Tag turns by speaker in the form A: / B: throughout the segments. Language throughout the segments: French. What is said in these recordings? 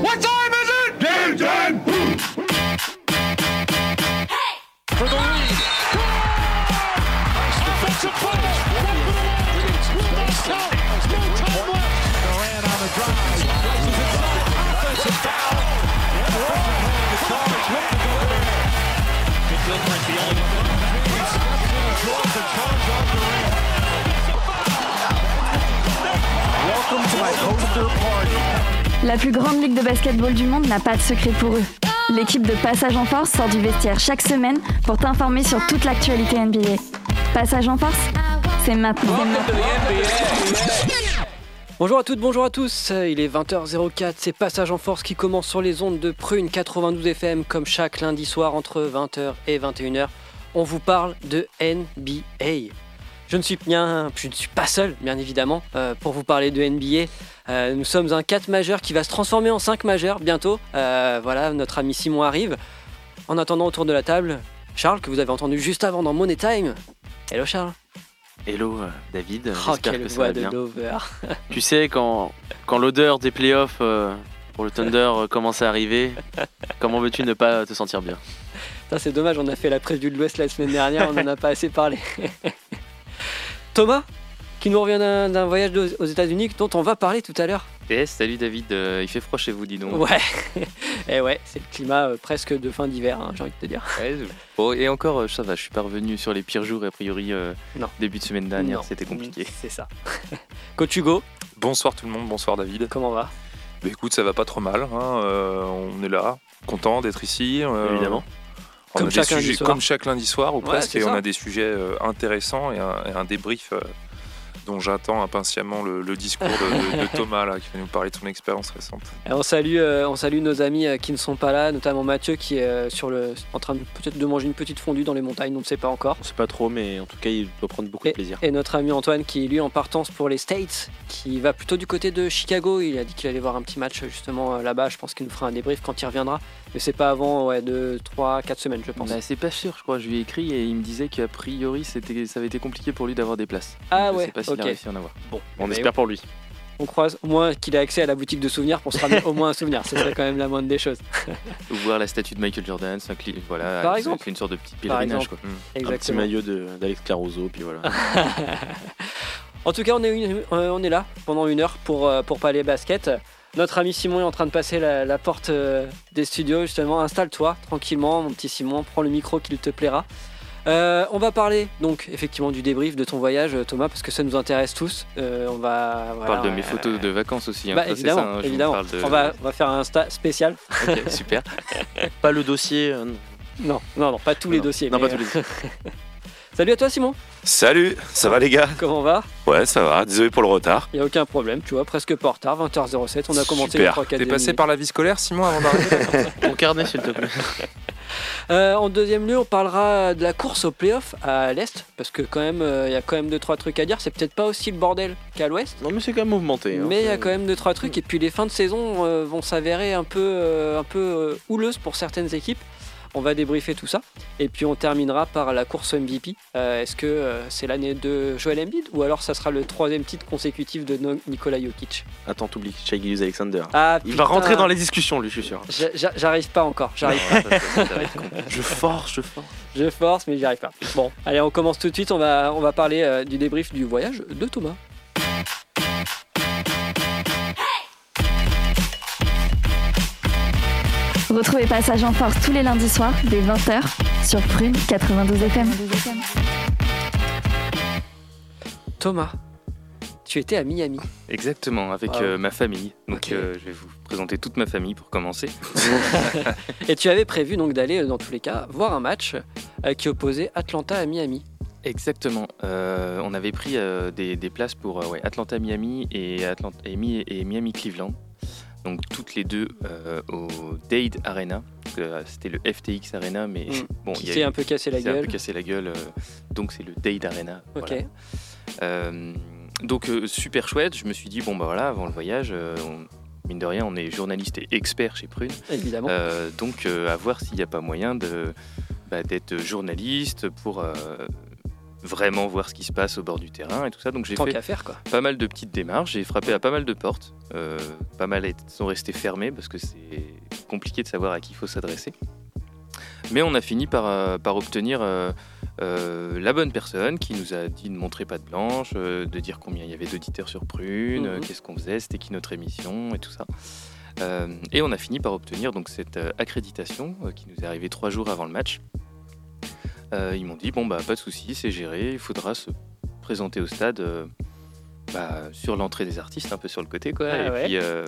A: What time is it? Game time! For the lead. Defensive fumble. Will not count. No time left. Durant on the drive. Places inside. Offensive foul. The charge. Looking to go there. Gilchrist the only one. Steps in and draws the charge on Durant. Welcome to my poster party.
B: La plus grande ligue de basketball du monde n'a pas de secret pour eux. L'équipe de Passage en Force sort du vestiaire chaque semaine pour t'informer sur toute l'actualité NBA. Passage en Force, c'est maintenant.
C: Bonjour à toutes, bonjour à tous. Il est 20h04, c'est Passage en Force qui commence sur les ondes de Prune 92 FM comme chaque lundi soir entre 20h et 21h. On vous parle de NBA. Je ne suis je ne suis pas seul, bien évidemment, euh, pour vous parler de NBA. Euh, nous sommes un 4 majeur qui va se transformer en 5 majeur bientôt. Euh, voilà, notre ami Simon arrive. En attendant, autour de la table, Charles, que vous avez entendu juste avant dans Money Time. Hello Charles.
D: Hello euh, David,
C: Oh, quelle
D: que ça
C: voix
D: va
C: de
D: bien.
C: Dover.
D: Tu sais, quand, quand l'odeur des playoffs euh, pour le Thunder commence à arriver, comment veux-tu ne pas te sentir bien?
C: C'est dommage, on a fait la preview de l'Ouest la semaine dernière, on n'en a pas assez parlé. Thomas, qui nous revient d'un voyage de- aux États-Unis dont on va parler tout à l'heure.
E: Eh, salut David, euh, il fait froid chez vous, dis donc.
C: Ouais, et ouais, c'est le climat euh, presque de fin d'hiver, hein, j'ai envie de te dire.
E: Ouais, bon, et encore, euh, ça va, je suis pas revenu sur les pires jours, a priori, euh,
C: Non.
E: début de semaine dernière, c'était compliqué.
C: C'est ça. Coach Hugo,
F: Bonsoir tout le monde, bonsoir David.
C: comment va?
F: Bah, écoute, ça va pas trop mal. hein, euh, on est là, content d'être ici. euh,
D: Évidemment.
F: on
C: Comme
F: a des
C: chaque lundi
F: sujets-
C: soir.
F: Comme chaque lundi soir ou
C: Ouais,
F: presque. Et on a des sujets euh, intéressants et un, et un débrief euh, dont j'attends impatiemment le, le discours de, de- de Thomas là, qui va nous parler de son expérience récente.
C: Et on, salue, euh, on salue nos amis euh, qui ne sont pas là, notamment Mathieu qui est euh, sur le, en train de- peut-être de manger une petite fondue dans les montagnes, on ne sait pas encore.
D: On sait pas trop, mais en tout cas, il doit prendre beaucoup de plaisir.
C: Et notre ami Antoine qui est lui en partance pour les States, qui va plutôt du côté de Chicago. Il a dit qu'il allait voir un petit match justement euh, là-bas. Je pense qu'il nous fera un débrief quand il reviendra. Mais c'est pas avant ouais, 2, 3, 4 semaines, je pense.
E: Bah, c'est pas sûr, je crois. Je lui ai écrit et il me disait qu'a priori, ça avait été compliqué pour lui d'avoir des places.
C: Ah
E: Donc, je
C: ouais,
E: sais pas s'il
C: ok.
E: a réussi à en avoir.
C: Bon,
D: On
C: mais
D: espère pour lui.
C: on croise au moins qu'il a accès à la boutique de souvenirs pour se ramener au moins un souvenir. Ce serait quand même la moindre des choses.
E: Ou voir la statue de Michael Jordan, c'est un cli- voilà,
C: Par
E: c'est-
C: exemple.
E: une sorte de petit pèlerinage. Quoi.
D: Un petit maillot de- d'Alex Caruso, puis voilà.
C: En tout cas, on est, une- euh, on est là pendant une heure pour, euh, pour parler basket. Notre ami Simon est en train de passer la, la porte euh, des studios, justement. Installe-toi tranquillement, mon petit Simon. Prends le micro qu'il te plaira. Euh, on va parler donc effectivement du débrief de ton voyage, euh, Thomas, parce que ça nous intéresse tous. Euh, on va.
E: On parle de mes photos de vacances aussi. hein.
C: Bah,
E: Ça,
C: évidemment,
E: ça, hein, je vous
C: évidemment.
E: parle de-
C: On, va, on va faire un Insta spécial.
E: Ok, super.
D: pas le dossier. euh, non.
C: Non, non, pas tous les dossiers.
D: Non,
C: mais,
D: pas tous les
C: euh, Salut à toi, Simon.
G: Salut, ça va les gars?
C: Comment va?
G: Ouais, ça va, désolé pour le retard.
C: Il n'y a aucun problème, tu vois, presque pas en retard, 20h07. On a commencé
G: Super.
C: les 3 4
F: T'es passé par la vie scolaire Simon avant d'arriver
D: Ton carnet, s'il te plaît.
C: Euh, en deuxième lieu, on parlera de la course au playoff à l'Est, parce que quand même, euh, il y a quand même deux trois trucs à dire. C'est peut-être pas aussi le bordel qu'à l'Ouest,
D: Non, mais c'est quand même mouvementé. hein.
C: mais il y a quand même deux trois trucs. Et puis les fins de saison euh, vont s'avérer un peu, euh, un peu euh, houleuses pour certaines équipes. On va débriefer tout ça. Et puis on terminera par la course MVP. Euh, Est-ce que euh, c'est l'année de Joel Embiid ou alors ça sera le troisième titre consécutif de No- Nikola Jokic?
D: Attends, t'oublies, Shai Alexander.
C: Ah,
D: Il va rentrer dans les discussions, lui, je suis sûr.
C: J'a- j'a- J'arrive pas encore, j'arrive
E: con.
D: Je force, je force.
C: Je force, mais j'y arrive pas. Bon, allez, on commence tout de suite. On va, on va parler euh, du débrief du voyage de Thomas.
B: Retrouvez Passage en Force tous les lundis soirs dès 20h sur Prune 92 FM.
C: Thomas, tu étais à Miami.
E: Exactement, avec euh, ma famille. Donc euh, je vais vous présenter toute ma famille pour commencer.
C: Et tu avais prévu donc d'aller, euh, dans tous les cas, voir un match euh, qui opposait Atlanta à Miami.
E: Exactement. Euh, on avait pris euh, des, des places pour euh, ouais, Atlanta Miami et, Atlanta, et, Mi- et Miami Cleveland. Donc toutes les deux euh, au Dade Arena. Euh, C'était le FTX Arena, mais
C: Mm.
E: bon, il
C: s'est un peu cassé la
E: s'est un
C: gueule.
E: peu cassé la gueule. euh, donc c'est le Dade Arena.
C: Ok.
E: voilà. Donc super chouette. Je me suis dit bon bah voilà avant le voyage. on- Mine de rien, on est journaliste et expert chez Prune.
C: Évidemment.
E: Donc, à voir s'il n'y a pas moyen de, bah, d'être journaliste pour, vraiment voir ce qui se passe au bord du terrain et tout ça. Donc j'ai fait
C: qu'à faire, quoi.
E: pas mal de petites démarches, j'ai frappé à pas mal de portes, euh, pas mal sont restées fermées parce que c'est compliqué de savoir à qui il faut s'adresser. Mais on a fini par, euh, par obtenir euh, euh, la bonne personne qui nous a dit de montrer patte blanche, euh, de dire combien il y avait d'auditeurs sur Prune,
C: Mhm.
E: qu'est-ce qu'on faisait, c'était qui notre émission et tout ça. Et on a fini par obtenir donc cette accréditation qui nous est arrivée trois jours avant le match. Euh, ils m'ont dit bon bah pas de souci, c'est géré, il faudra se présenter au stade euh, bah, sur l'entrée des artistes, un peu sur le côté quoi.
C: Ah
E: et
C: ouais.
E: puis euh,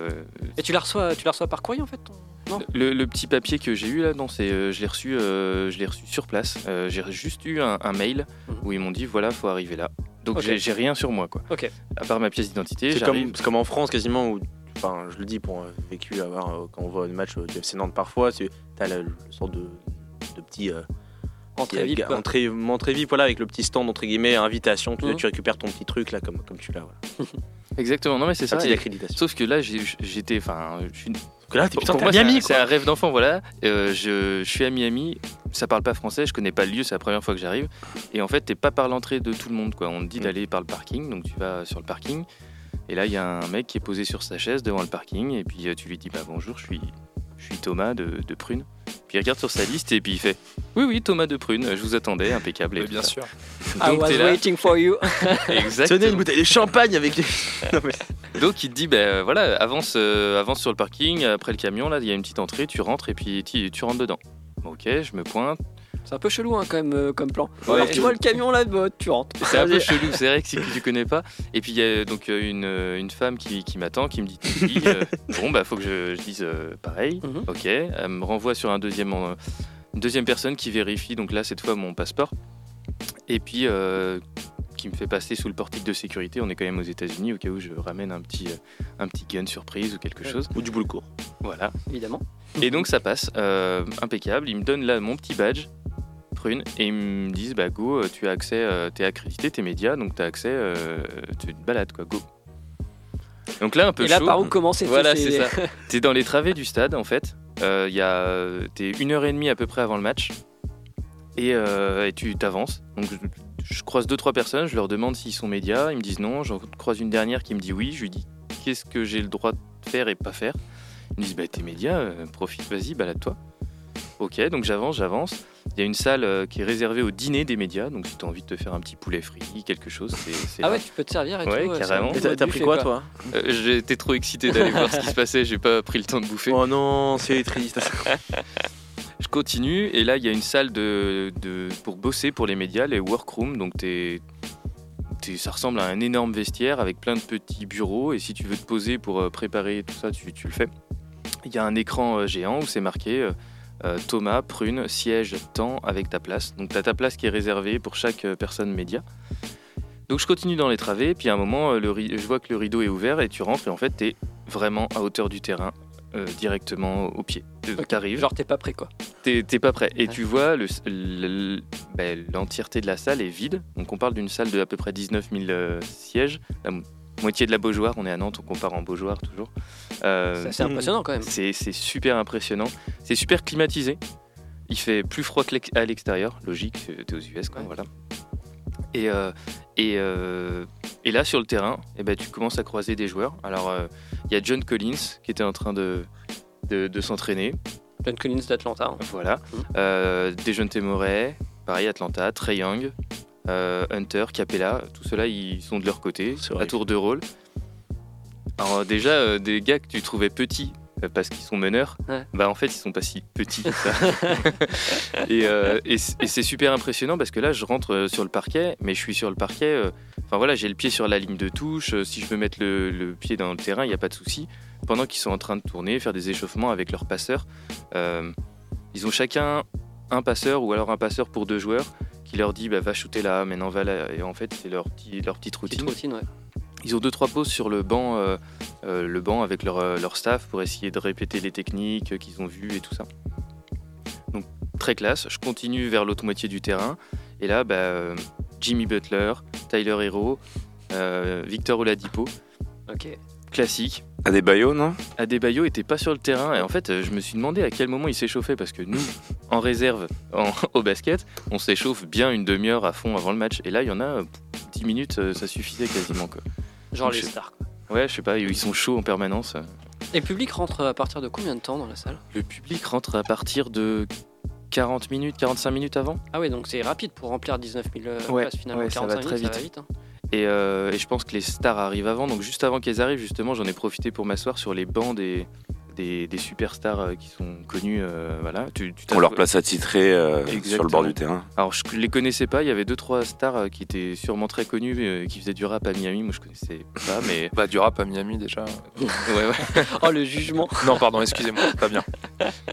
C: Et tu la reçois, tu la reçois par courrier en fait ton- Non.
E: le, le petit papier que j'ai eu là, non, c'est euh, je l'ai reçu, euh, je l'ai reçu sur place. Euh, j'ai juste eu un, un mail
C: Mhm.
E: où ils m'ont dit voilà, faut arriver là. Donc j'ai- rien sur moi quoi.
C: Ok.
E: À part ma pièce d'identité,
H: C'est comme, en France quasiment où, enfin, je le dis pour euh, vécu avoir euh, quand on voit le match euh, du FC Nantes parfois, c'est t'as la, le sorte de, de petit euh,
C: Entrée VIP,
H: entrée, entrée VIP, voilà, avec le petit stand entre guillemets, invitation, tu,
C: Mhm.
H: tu récupères ton petit truc là comme, comme tu l'as, voilà.
E: Exactement, non mais c'est ça.
H: petite
E: et-
H: accréditation.
E: Sauf que là, j'étais, enfin, je suis
H: là, putain,
E: pour moi,
H: Miami,
E: c'est un rêve d'enfant, voilà. Euh, je, je suis à Miami, ça parle pas français, je connais pas le lieu, c'est la première fois que j'arrive. Et en fait, t'es pas par l'entrée de tout le monde, quoi. On te dit
H: Mm.
E: d'aller par le parking, donc tu vas sur le parking. Et là, il y a un mec qui est posé sur sa chaise devant le parking, et puis euh, tu lui dis bah bonjour, je suis, je suis Thomas de, de Prune. Puis il regarde sur sa liste et puis il fait oui oui Thomas de Prune, je vous attendais, impeccable. Et
F: bien
E: ça.
F: sûr.
C: I
E: Donc
C: was
E: t'es là,
C: waiting for you.
E: exactement.
H: Tenez une bouteille de champagne avec les. Non, mais-
E: Donc il te dit, ben voilà, avance, euh, avance sur le parking, après le camion, là, il y a une petite entrée, tu rentres et puis tu, tu rentres dedans. Ok, je me pointe.
C: C'est un peu chelou hein, quand même euh, comme plan.
E: Ouais,
C: Alors, tu vois le camion là, bah, tu rentres.
E: C'est un peu chelou, c'est vrai que si tu connais pas. Et puis il y a donc euh, une, euh, une femme qui, qui m'attend, qui me dit, euh, bon, bah faut que je, je dise euh, pareil.
C: Mhm.
E: Ok, elle me renvoie sur un deuxième, euh, une deuxième personne qui vérifie, donc là cette fois mon passeport. Et puis euh, qui me fait passer sous le portique de sécurité. On est quand même aux États-Unis, au cas où je ramène un petit, un petit gun surprise ou quelque chose.
H: Ou du boule court.
E: Voilà.
C: Évidemment.
E: Et donc ça passe, euh, impeccable. Ils me donnent là mon petit badge, prune, et ils me disent bah go, euh, tu as accès, euh, t'es accrédité, t'es média, donc t'as accès, euh, tu te balades quoi, go. Donc là un peu
C: Et là,
E: chaud.
C: par où commencer?
E: Voilà, c'est ça. T'es dans les travées du stade en fait. Euh, Il y a, t'es une heure et demie à peu près avant le match, et, euh, et tu t'avances. Donc je, je croise deux trois personnes, je leur demande s'ils sont médias, ils me disent non. J'en croise une dernière qui me dit oui. Je lui dis qu'est-ce que j'ai le droit de faire et pas faire? Ils me disent bah t'es média, euh, profite, vas-y, balade-toi. Ok, donc j'avance, j'avance. Il y a une salle euh, qui est réservée au dîner des médias, donc si t'as envie de te faire un petit poulet frit, quelque chose, c'est
C: Ah
E: là.
C: ouais, tu peux te servir et
E: Ouais,
C: tout.
E: carrément.
H: t'as pris quoi, toi?
E: Euh, J'étais trop excité d'aller voir ce qui se passait, j'ai pas pris le temps de bouffer.
H: Oh non, c'est triste.
E: Je continue et là il y a une salle de, de- pour bosser pour les médias, les workrooms. Donc t'es- t'es- ça ressemble à un énorme vestiaire avec plein de petits bureaux et si tu veux te poser pour euh, préparer tout ça, tu, tu le fais. Il y a un écran géant où c'est marqué euh, Thomas, prune, siège, temps avec ta place. Donc tu as ta place qui est réservée pour chaque euh, personne média. Donc je continue dans les travées, puis à un moment, euh, le je vois que le rideau est ouvert et tu rentres et en fait tu es vraiment à hauteur du terrain, euh, directement au pied.
C: Ok.
E: T'arrives,
C: Genre, t'es pas prêt quoi.
E: T'es t'es pas prêt. Et tu vois, le- le- ben, l'entièreté de la salle est vide. Donc on parle d'une salle de à peu près 19 000 euh, sièges. Moitié de la Beaujoire, on est à Nantes, on compare en Beaujoire toujours. Euh,
C: C'est impressionnant quand même.
E: c'est super impressionnant. C'est super climatisé. Il fait plus froid que l'ex- à l'extérieur, logique, euh, t'es aux US quoi,
C: Ouais.
E: voilà. Et, euh, et, euh, et là sur le terrain, eh ben, tu commences à croiser des joueurs. Alors il y a John Collins qui était en train de, de, de s'entraîner.
C: John Collins d'Atlanta. hein.
E: Voilà. Euh, Dejounte Murray, pareil, Atlanta, Trey Young, Hunter, Capella, tout cela, ils sont de leur côté, à tour de rôle. Alors déjà, euh, des gars que tu trouvais petits euh, parce qu'ils sont meneurs,
C: Ouais.
E: bah en fait ils sont pas si petits ça. et euh, c'est super impressionnant parce que là je rentre euh, sur le parquet, mais je suis sur le parquet, euh, enfin voilà, j'ai le pied sur la ligne de touche, euh, si je veux mettre le, le pied dans le terrain, il n'y a pas de souci. Pendant qu'ils sont en train de tourner, faire des échauffements avec leurs passeurs, euh, ils ont chacun un passeur ou alors un passeur pour deux joueurs qui leur dit bah, va shooter là, maintenant va là. Et en fait, c'est leur, petit, leur petite
C: Petite
E: routine.
C: ouais.
E: Ils ont deux trois pauses sur le banc, euh, euh, le banc avec leur, euh, leur staff pour essayer de répéter les techniques qu'ils ont vues et tout ça. Donc très classe. Je continue vers l'autre moitié du terrain et là, bah, Jimmy Butler, Tyler Hero, Victor Oladipo,
C: Ok.
E: classique.
G: Adebayo, non?
E: Adebayo était pas sur le terrain et en fait euh, je me suis demandé à quel moment il s'échauffait parce que nous en réserve en- au basket on s'échauffe bien une demi-heure à fond avant le match et là il y en a euh, 10 minutes euh, ça suffisait quasiment quoi.
C: Genre
E: Je
C: les stars. quoi.
E: Ouais je sais pas ils sont chauds en permanence.
C: Et le public rentre à partir de combien de temps dans la salle?
E: Le public rentre à partir de 40 minutes 45 minutes avant
C: Ah ouais, donc c'est rapide pour remplir 19 000 euh,
E: Ouais,
C: places finalement.
E: ouais, ça
C: 45
E: va très
C: minutes, ça
E: vite.
C: va vite. hein.
E: Et, euh, et je pense que les stars arrivent avant. Donc juste avant qu'elles arrivent justement j'en ai profité pour m'asseoir sur les bancs des, des, des superstars euh, qui sont connus euh, voilà. Tu, tu
G: On leur place attitré euh, sur le bord du terrain.
E: Alors je les connaissais pas, il y avait deux trois stars qui étaient sûrement très connues, euh, qui faisaient du rap à Miami, moi je connaissais pas, mais
F: Bah, du rap à Miami déjà.
E: ouais, ouais.
C: Oh le jugement.
F: Non, pardon, excusez-moi, pas bien.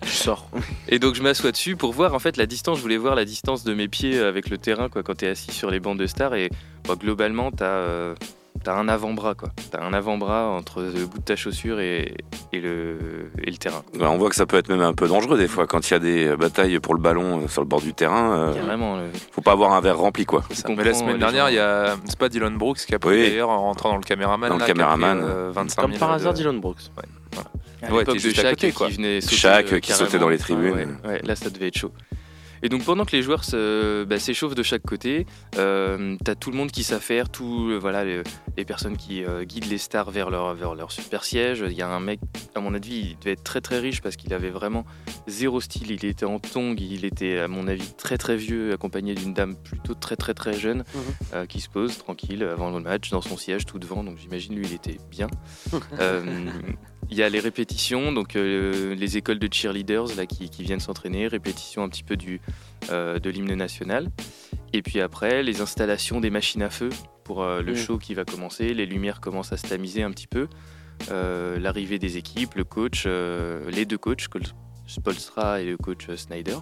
H: Je sors.
E: Et donc je m'assois dessus pour voir en fait la distance, je voulais voir la distance de mes pieds avec le terrain quoi quand t'es assis sur les bancs de stars et bah, globalement t'as euh, t'as un avant-bras quoi, t'as un avant-bras entre le bout de ta chaussure et, et le et le terrain.
G: Bah, on voit que ça peut être même un peu dangereux des fois quand il y a des batailles pour le ballon euh, sur le bord du terrain. euh,
E: Carrément. le-
G: faut pas avoir un verre rempli quoi.
E: tu
F: Mais la semaine dernière, il y a. C'est pas Dylan Brooks qui a pris
G: Oui.
F: d'ailleurs en rentrant dans le caméraman.
G: Dans
F: là, pris,
G: caméraman.
F: euh, 25
H: Comme
F: 000
H: par hasard,
F: de-
H: Dylan Brooks.
E: À
F: Ouais,
E: l'époque
F: t'es
E: de
F: juste à
E: Shaq
F: quoi.
E: qui venait sauter,
G: Shaq
E: euh,
G: qui sautait dans les
E: Ah,
G: tribunes.
E: ouais, ouais, là ça devait être chaud. Et donc pendant que les joueurs se- bah, s'échauffent de chaque côté, euh, t'as tout le monde qui s'affaire, tout euh, voilà les, les personnes qui euh, guident les stars vers leur vers leur super siège. Il y a un mec, à mon avis, il devait être très très riche parce qu'il avait vraiment zéro style. Il était en tongs, il était à mon avis très très vieux, accompagné d'une dame plutôt très très très jeune euh, qui se pose tranquille avant le match dans son siège tout devant. Donc j'imagine lui il était bien. Euh, il y a les répétitions, donc euh, les écoles de cheerleaders là, qui, qui viennent s'entraîner, répétition un petit peu du, euh, de l'hymne national. Et puis après, les installations des machines à feu pour euh, le
C: Mm.
E: show qui va commencer. Les lumières commencent à se tamiser un petit peu. Euh, L'arrivée des équipes, le coach, euh, les deux coachs, Spolstra et le coach euh, Snyder.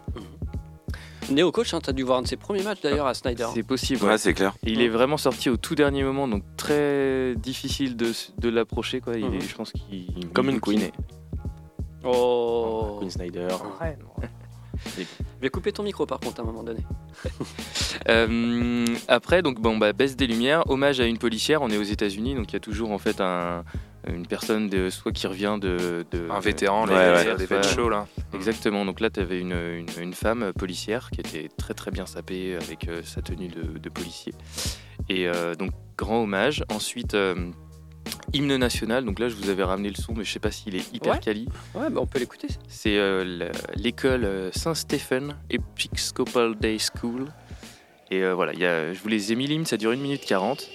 C: Néo coach, hein, t'as dû voir un de ses premiers matchs d'ailleurs à Snyder.
E: C'est possible.
G: Ouais, c'est clair.
E: Et il est vraiment sorti au tout dernier moment, donc très difficile de, de l'approcher. Quoi. Il est-
C: Mhm.
E: je pense qu'il
H: Comme une
E: bouquinait.
C: Oh.
H: Queen Snyder.
C: Je vais couper ton micro par contre à un moment donné.
E: Euh, après, donc bon, bah, baisse des lumières, hommage à une policière. On est aux États-Unis, donc il y a toujours en fait un, une personne de soit qui revient de, de-
F: Un vétéran,
E: de
F: là,
G: Ouais,
F: des
E: soit-
F: chauds là.
E: Exactement. Donc là, tu avais une, une, une femme policière qui était très très bien sapée avec euh, sa tenue de, de policier. Et euh, donc grand hommage. Ensuite. Hymne national, donc là je vous avais ramené le son, mais je sais pas s'il est hyper
C: Ouais.
E: quali.
C: Ouais, bah on peut l'écouter.
E: C'est euh, l'école euh, Saint-Stephen Episcopal Day School. Et euh, voilà, il y a, je vous les ai mis l'hymne, ça dure 1 minute 40.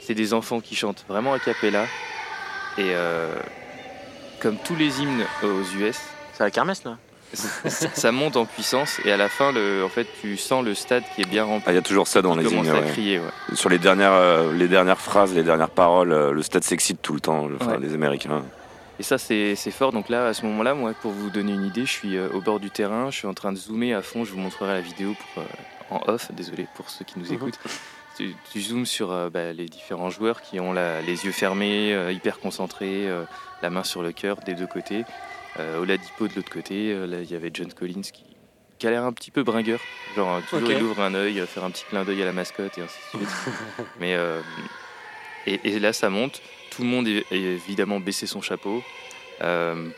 E: C'est des enfants qui chantent vraiment a cappella. Et euh, comme tous les hymnes aux US,
H: C'est la kermesse là?
E: ça, monte en puissance et à la fin, le, en fait, tu sens le stade qui est bien rempli.
G: Ah, Il y a toujours ça dans les hymnes.
E: à
G: ouais.
E: crier. ouais.
G: Sur les dernières, euh, les dernières phrases, les dernières paroles, euh, le stade s'excite tout le temps, le- enfin,
E: Ouais.
G: les Américains.
E: Et ça, c'est fort. Donc là, à ce moment-là, moi, pour vous donner une idée, je suis euh, au bord du terrain, je suis en train de zoomer à fond. Je vous montrerai la vidéo pour, euh, en off, désolé pour ceux qui nous
C: Mhm.
E: écoutent. Tu, tu zoomes sur euh, bah, les différents joueurs qui ont la- les yeux fermés, euh, hyper concentrés, euh, la main sur le cœur des deux côtés. Euh, Oladipo de l'autre côté, euh, là, il y avait John Collins qui, qui a l'air un petit peu bringueur. Genre, euh, toujours il ouvre un œil, faire un petit clin d'œil à la mascotte et ainsi de suite. Mais euh, et, et là, ça monte. Tout le monde est, est évidemment baissé son chapeau. Euh,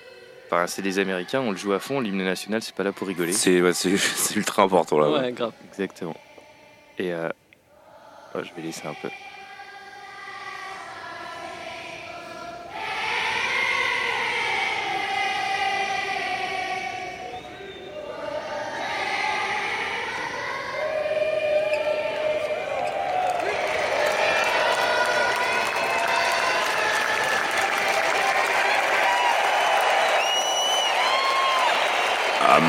E: enfin, c'est des Américains, on le joue à fond. L'hymne national, c'est pas là pour rigoler.
G: C'est ouais, ultra important là.
C: Ouais, grave.
E: Exactement. Et euh, oh, je vais laisser un peu.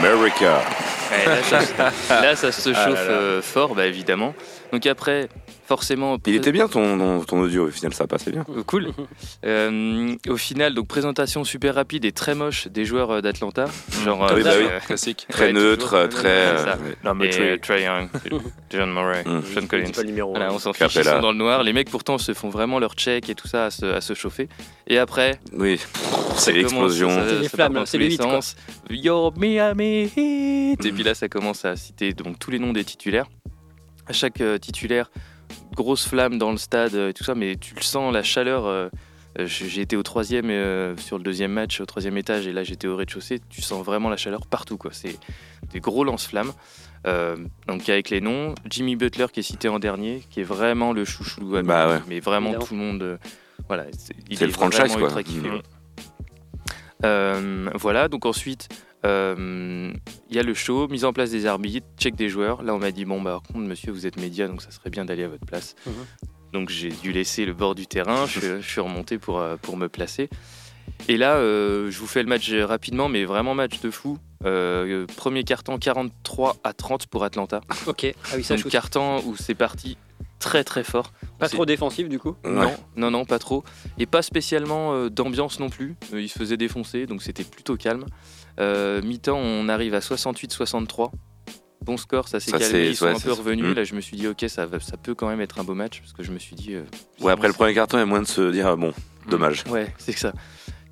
G: America.
E: Ouais, là, ça, là, ça se chauffe
H: Ah là là.
E: euh, fort, bah, évidemment. Donc après, forcément.
G: Il était bien ton, ton, audio, au final ça passait bien.
E: Euh, Cool. Euh, au final, donc présentation super rapide et très moche des joueurs euh, d'Atlanta. Genre,
G: Ah oui, bah oui.
F: Classique.
G: Très
E: Ouais,
G: neutre, très. euh,
E: et
F: three.
E: euh, Trae Young, John Murray,
G: Mm.
E: John Collins.
H: C'est pas le numéro.
E: Voilà,
H: un.
E: on s'en fiche, ils sont dans le noir. Les mecs pourtant se font vraiment leur check et tout ça à se, à se chauffer. Et après,
G: Oui, c'est l'explosion.
C: C'est les flammes, c'est quoi.
E: sens. Yo Miami Heat Et puis là, ça commence à citer donc tous les noms des titulaires. À chaque euh, titulaire, grosse flamme dans le stade euh, et tout ça, mais tu le sens, la chaleur euh, J'ai été au troisième euh, sur le deuxième match, au troisième étage, et là j'étais au rez-de-chaussée. Tu sens vraiment la chaleur partout, quoi. C'est des gros lance-flammes. Euh, donc avec les noms, Jimmy Butler qui est cité en dernier, qui est vraiment le chouchou, à
G: Bah ouais.
E: mais vraiment
C: Évidemment.
E: tout le monde. euh, voilà, il
G: C'est
E: est
G: le franchise, quoi.
E: kiffé, ouais. Euh, voilà, donc ensuite, il y a le show, mise en place des arbitres, check des joueurs. Là, on m'a dit bon, bah, par contre, monsieur, vous êtes média, donc ça serait bien d'aller à votre place.
C: Mhm.
E: Donc j'ai dû laisser le bord du terrain, je, je suis remonté pour, euh, pour me placer. Et là, euh, je vous fais le match rapidement, mais vraiment match de fou. Euh, premier carton 43 à 30 pour Atlanta.
C: Ok, ah oui, ça
E: Donc carton où c'est parti très très fort.
C: Pas trop défensif du coup.
G: Ouais.
E: Non, non, non, pas trop. Et pas spécialement euh, d'ambiance non plus. Euh, il se faisait défoncer, donc c'était plutôt calme. Euh, Mi-temps, on arrive à 68-63. Bon score, ça s'est calmé. Ils sont
G: ouais,
E: un peu revenus.
G: Mm.
E: Là, je me suis dit, ok, ça, ça peut quand même être un beau match. Parce que je me suis dit. euh,
G: Ouais, après le premier carton, il y a moins de se dire, ah, bon, dommage.
E: Ouais, c'est que ça.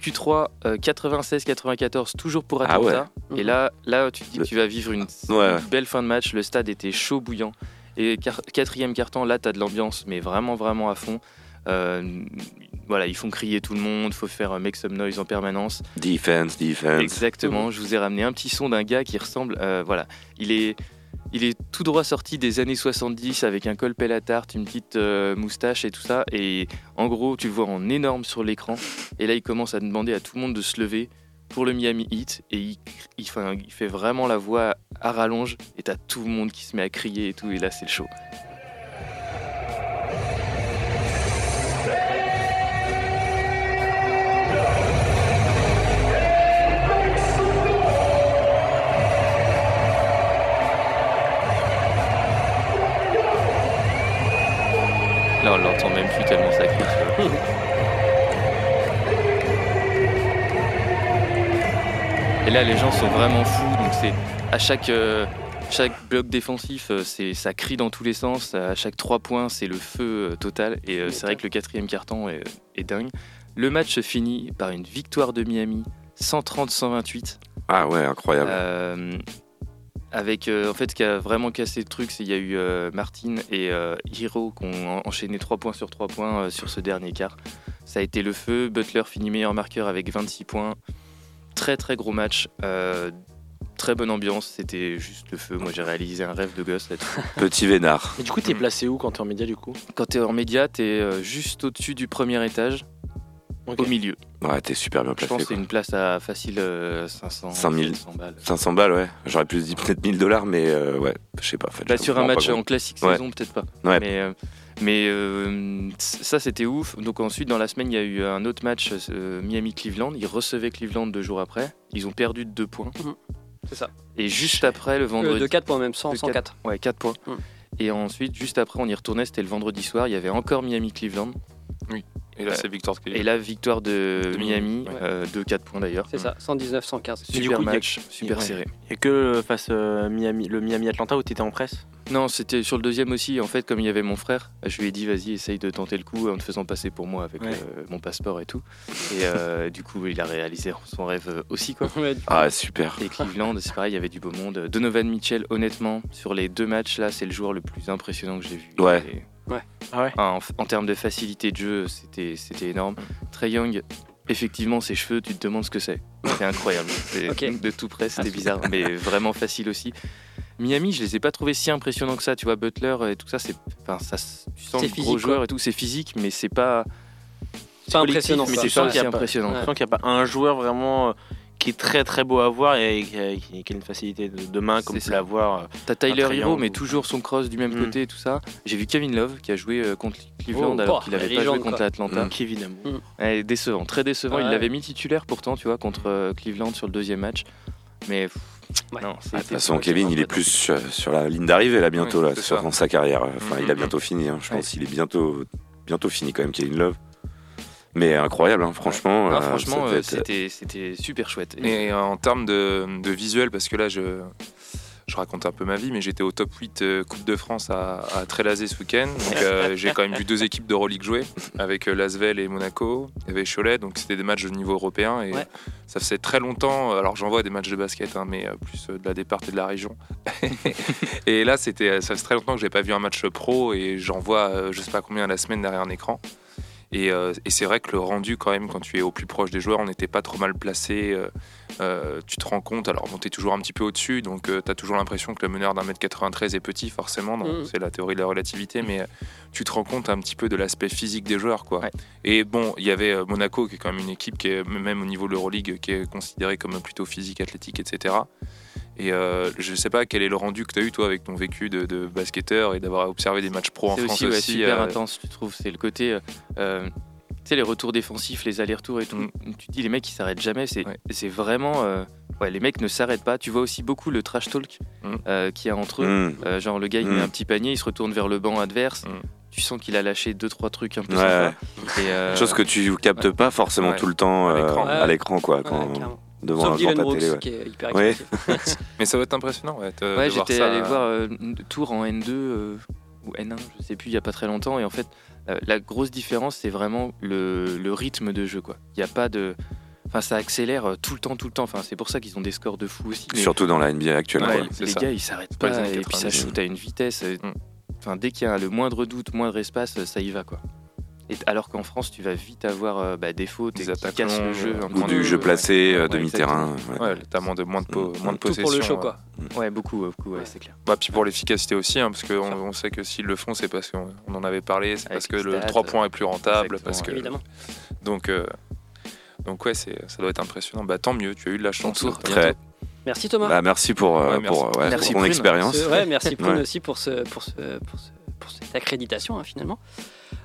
E: Q3, euh, 96-94, toujours pour
G: Ah
E: Atlanta.
C: ouais.
E: Et là, là, tu te dis que tu vas vivre une,
G: Ouais.
E: une belle fin de match. Le stade était chaud bouillant. Et quatrième carton, là, tu as de l'ambiance, mais vraiment, vraiment à fond. Euh, voilà, ils font crier tout le monde, faut faire euh, make some noise en permanence.
G: Defense, defense.
E: Exactement. Je vous ai ramené un petit son d'un gars qui ressemble. euh, voilà, il est, il est tout droit sorti des années 70 avec un col pelle à tarte, une petite euh, moustache et tout ça. Et en gros, tu le vois en énorme sur l'écran. Et là, il commence à demander à tout le monde de se lever pour le Miami Heat. Et il, il fait vraiment la voix à rallonge. Et t'as tout le monde qui se met à crier et tout. Et là, c'est le show. Là, les gens sont vraiment fous. Donc, c'est à chaque, euh, chaque bloc défensif, euh, c'est ça crie dans tous les sens. À chaque trois points, c'est le feu euh, total. Et euh, c'est vrai que le quatrième carton est, est dingue. Le match se finit par une victoire de Miami, 130-128.
G: Ah ouais, incroyable.
E: Avec en fait ce qui a vraiment cassé le truc, c'est qu'il y a eu Martin et Hiro qui ont en- enchaîné 3 points sur 3 points sur ce dernier quart. Ça a été le feu. Butler finit meilleur marqueur avec 26 points. Très très gros match. Euh, très bonne ambiance. C'était juste le feu. Moi j'ai réalisé un rêve de gosse là-dessus.
G: Petit vénard.
H: Et du coup, t'es placé où quand t'es en média du coup?
E: Quand t'es en média, t'es euh, juste au-dessus du premier étage, Au milieu.
G: Ouais, t'es super bien
E: Je pense
G: placé.
E: que c'est une place à facile euh, 500,
G: 5000.
E: 700 balles.
G: 500 balles, ouais. J'aurais plus dit peut-être 1000 dollars, mais euh, ouais, je sais pas. en fait,
E: Bah, sur un match en classique
G: Ouais.
E: saison, peut-être pas.
G: Ouais.
E: Mais, euh, mais euh, ça, c'était ouf. Donc ensuite, dans la semaine, il y a eu un autre match, euh, Miami-Cleveland. Ils recevaient Cleveland deux jours après. Ils ont perdu de deux points.
C: C'est ça.
E: Et juste après, le
C: Euh,
E: vendredi...
C: de 4 points même, 100,
E: De
C: 104.
E: Ouais, 4 points.
C: Mm.
E: Et ensuite, juste après, on y retournait. C'était le vendredi soir. Il y avait encore Miami-Cleveland.
F: Et là, c'est victoire de
E: Et la victoire de,
F: De
E: Miami,
F: Miami,
C: ouais.
E: euh, de 4 points d'ailleurs.
C: C'est ça, 119, 115.
H: Mais du
E: Super
H: coup, il y a-
E: match, super
H: Ouais.
E: serré.
H: Et que euh, face euh, Miami, le Miami-Atlanta où t'étais en presse?
E: Non, c'était sur le deuxième aussi. En fait, comme il y avait mon frère, je lui ai dit vas-y, essaye de tenter le coup en te faisant passer pour moi avec
H: Ouais.
E: euh, mon passeport et tout. Et euh, du coup, il a réalisé son rêve euh, aussi quoi.
C: Ouais,
G: Ah, super.
E: Et Cleveland, c'est pareil, il y avait du beau monde. Donovan Mitchell, honnêtement, sur les deux matchs là, c'est le joueur le plus impressionnant que j'ai vu.
G: Ouais.
E: Et-
H: Ah ouais
E: en, en termes de facilité de jeu, c'était c'était énorme. Trey Young, effectivement, ses cheveux, tu te demandes ce que c'est. C'est incroyable. C'est-. De tout près, c'était
H: Ah,
E: bizarre, mais vraiment facile aussi. Miami, je les ai pas trouvés si impressionnants que ça. Tu vois, Butler et tout ça, c'est, enfin, ça, tu sens
C: C'est
E: gros
C: physique, quoi.
E: joueur et tout, c'est physique, mais c'est pas,
C: C'est impressionnant.
E: mais c'est pas
H: qu'il y
E: aussi
H: a pas-
E: impressionnant.
H: Je sens qu'il n'y a pas un joueur vraiment euh, qui est très très beau à voir et qui a, qui a une facilité de, de main comme
E: C'est
H: peut
E: ça.
H: l'avoir. euh,
E: T'as Tyler Hero, mais
H: ou-
E: toujours son cross du même
H: Mm.
E: côté et tout ça. J'ai vu Kevin Love qui a joué euh, contre Cleveland
C: Oh,
E: alors
C: bah,
E: qu'il avait
C: la
E: pas joué contre
C: quoi.
E: Atlanta.
G: Mm.
H: Évidemment.
E: Ouais, décevant, très décevant. Il l'avait mis titulaire pourtant, tu vois, contre euh, Cleveland sur le deuxième match. Mais pff,
C: Ouais.
E: non,
G: Ah, De toute façon, Kevin, il est plus sur, sur la ligne d'arrivée là bientôt
F: Oui,
G: là, sur dans sa carrière. Enfin, il a
F: Mhm.
G: bientôt fini. hein. Je
E: Ouais.
G: pense qu'il est bientôt, bientôt fini quand même, Kevin Love. Mais incroyable, hein, franchement.
E: Non,
G: euh,
E: franchement, euh,
G: être-
E: c'était super chouette. Et-
F: en termes de, de visuel, parce que là, je, je raconte un peu ma vie, mais j'étais au top 8 euh, Coupe de France à, à Trélazé ce week-end. Donc euh, j'ai quand même vu deux équipes d'Euroleague jouer, avec euh, Lasvel et Monaco. Il y avait Cholet, donc c'était des matchs de niveau européen. Et
C: Ouais.
F: ça faisait très longtemps, alors j'en vois des matchs de basket, hein, mais euh, plus euh, de la départ et de la région. et là, c'était, ça fait très longtemps que j'ai pas vu un match pro, et j'en vois euh, je sais pas combien à la semaine derrière un écran. Et, euh, et c'est vrai que le rendu, quand même, quand tu es au plus proche des joueurs, on n'était pas trop mal placé. euh, euh, tu te rends compte, alors bon, tu es toujours un petit peu au-dessus, donc tu as toujours l'impression que le meneur d'un mètre 93 est petit, forcément,
C: Mhm.
F: c'est la théorie de la relativité, mais tu te rends compte un petit peu de l'aspect physique des joueurs. Quoi.
E: Ouais.
F: Et bon, il y avait Monaco, qui est quand même une équipe qui est, même au niveau de l'Euroleague, qui est considérée comme plutôt physique, athlétique, etc. Et euh, je sais pas quel est le rendu que tu as eu, toi, avec ton vécu de, de basketteur et d'avoir observé des matchs pro en
E: C'est
F: France
E: aussi, ouais,
F: aussi.
E: super
F: euh,
E: intense, tu trouves. C'est le côté. euh, euh, tu sais, les retours défensifs, les allers-retours et tout.
F: Mm.
E: Tu te dis, les mecs, ils s'arrêtent jamais. C'est
F: Ouais.
E: c'est vraiment. euh, ouais, les mecs ne s'arrêtent pas. Tu vois aussi beaucoup le trash talk
F: Mm.
E: euh, qu'il y a entre eux. Euh, genre, le gars, il
G: Mm.
E: met un petit panier, il se retourne vers le banc adverse.
F: Mm.
E: Tu sens qu'il a lâché deux, trois trucs un peu
G: Ouais.
E: Et, euh,
G: Chose que tu captes pas forcément
F: Ouais.
G: tout le temps
F: À
G: euh,
F: l'écran.
G: à l'écran, quoi, quand,
C: Ouais, carrément.
G: Devant,
C: Sauf
G: devant
C: Dylan Brooks,
G: télé. ouais.
C: qui est hyper
G: Ouais.
F: Mais ça va être impressionnant, ouais, de,
E: Ouais,
F: de voir
E: j'étais
F: ça.
E: allé voir euh, une Tour en N2 euh, ou N1, je sais plus, il y a pas très longtemps. Et en fait, euh, la grosse différence, c'est vraiment le, le rythme de jeu. quoi. Il n'y a pas de. Enfin, ça accélère euh, tout le temps, tout le temps. Enfin, c'est pour ça qu'ils ont des scores de fou aussi. mais-
G: Surtout dans la NBA actuelle.
E: Ouais, les
F: ça.
E: gars, ils s'arrêtent
F: pas
E: pas. Et puis ça
F: 90.
E: shoot à une vitesse. euh,
F: Mm.
E: Enfin, dès qu'il y a le moindre doute, moindre espace, ça y va. quoi. Et alors qu'en France, tu vas vite avoir euh, bah, des fautes
F: Des
E: qui
F: attaques
E: cassent le jeu.
F: euh,
G: Ou du jeu placé, euh,
E: Ouais,
G: demi-terrain. ouais.
F: Ouais, t'as moins de, moins de, po- moins de
C: Tout
F: possession.
C: pour le show,
F: euh.
C: quoi.
E: Ouais, beaucoup, euh, beaucoup, ouais, c'est clair.
F: Bah, puis pour l'efficacité aussi, hein, parce qu'on on sait que s'ils le font, c'est parce qu'on on en avait parlé, c'est parce que le
E: stats,
F: 3 points est plus rentable. Parce que,
C: Évidemment.
F: donc, euh, donc ouais, ça doit être impressionnant. Bah, tant mieux, tu as eu de la chance.
G: Très.
C: Merci Thomas.
G: Bah, merci pour, euh,
F: Ouais, merci.
G: pour, ouais,
E: Merci
G: pour ton expérience.
C: Ce- ouais, merci Prune aussi pour, ce, pour, ce, pour, ce- pour cette accréditation hein, finalement.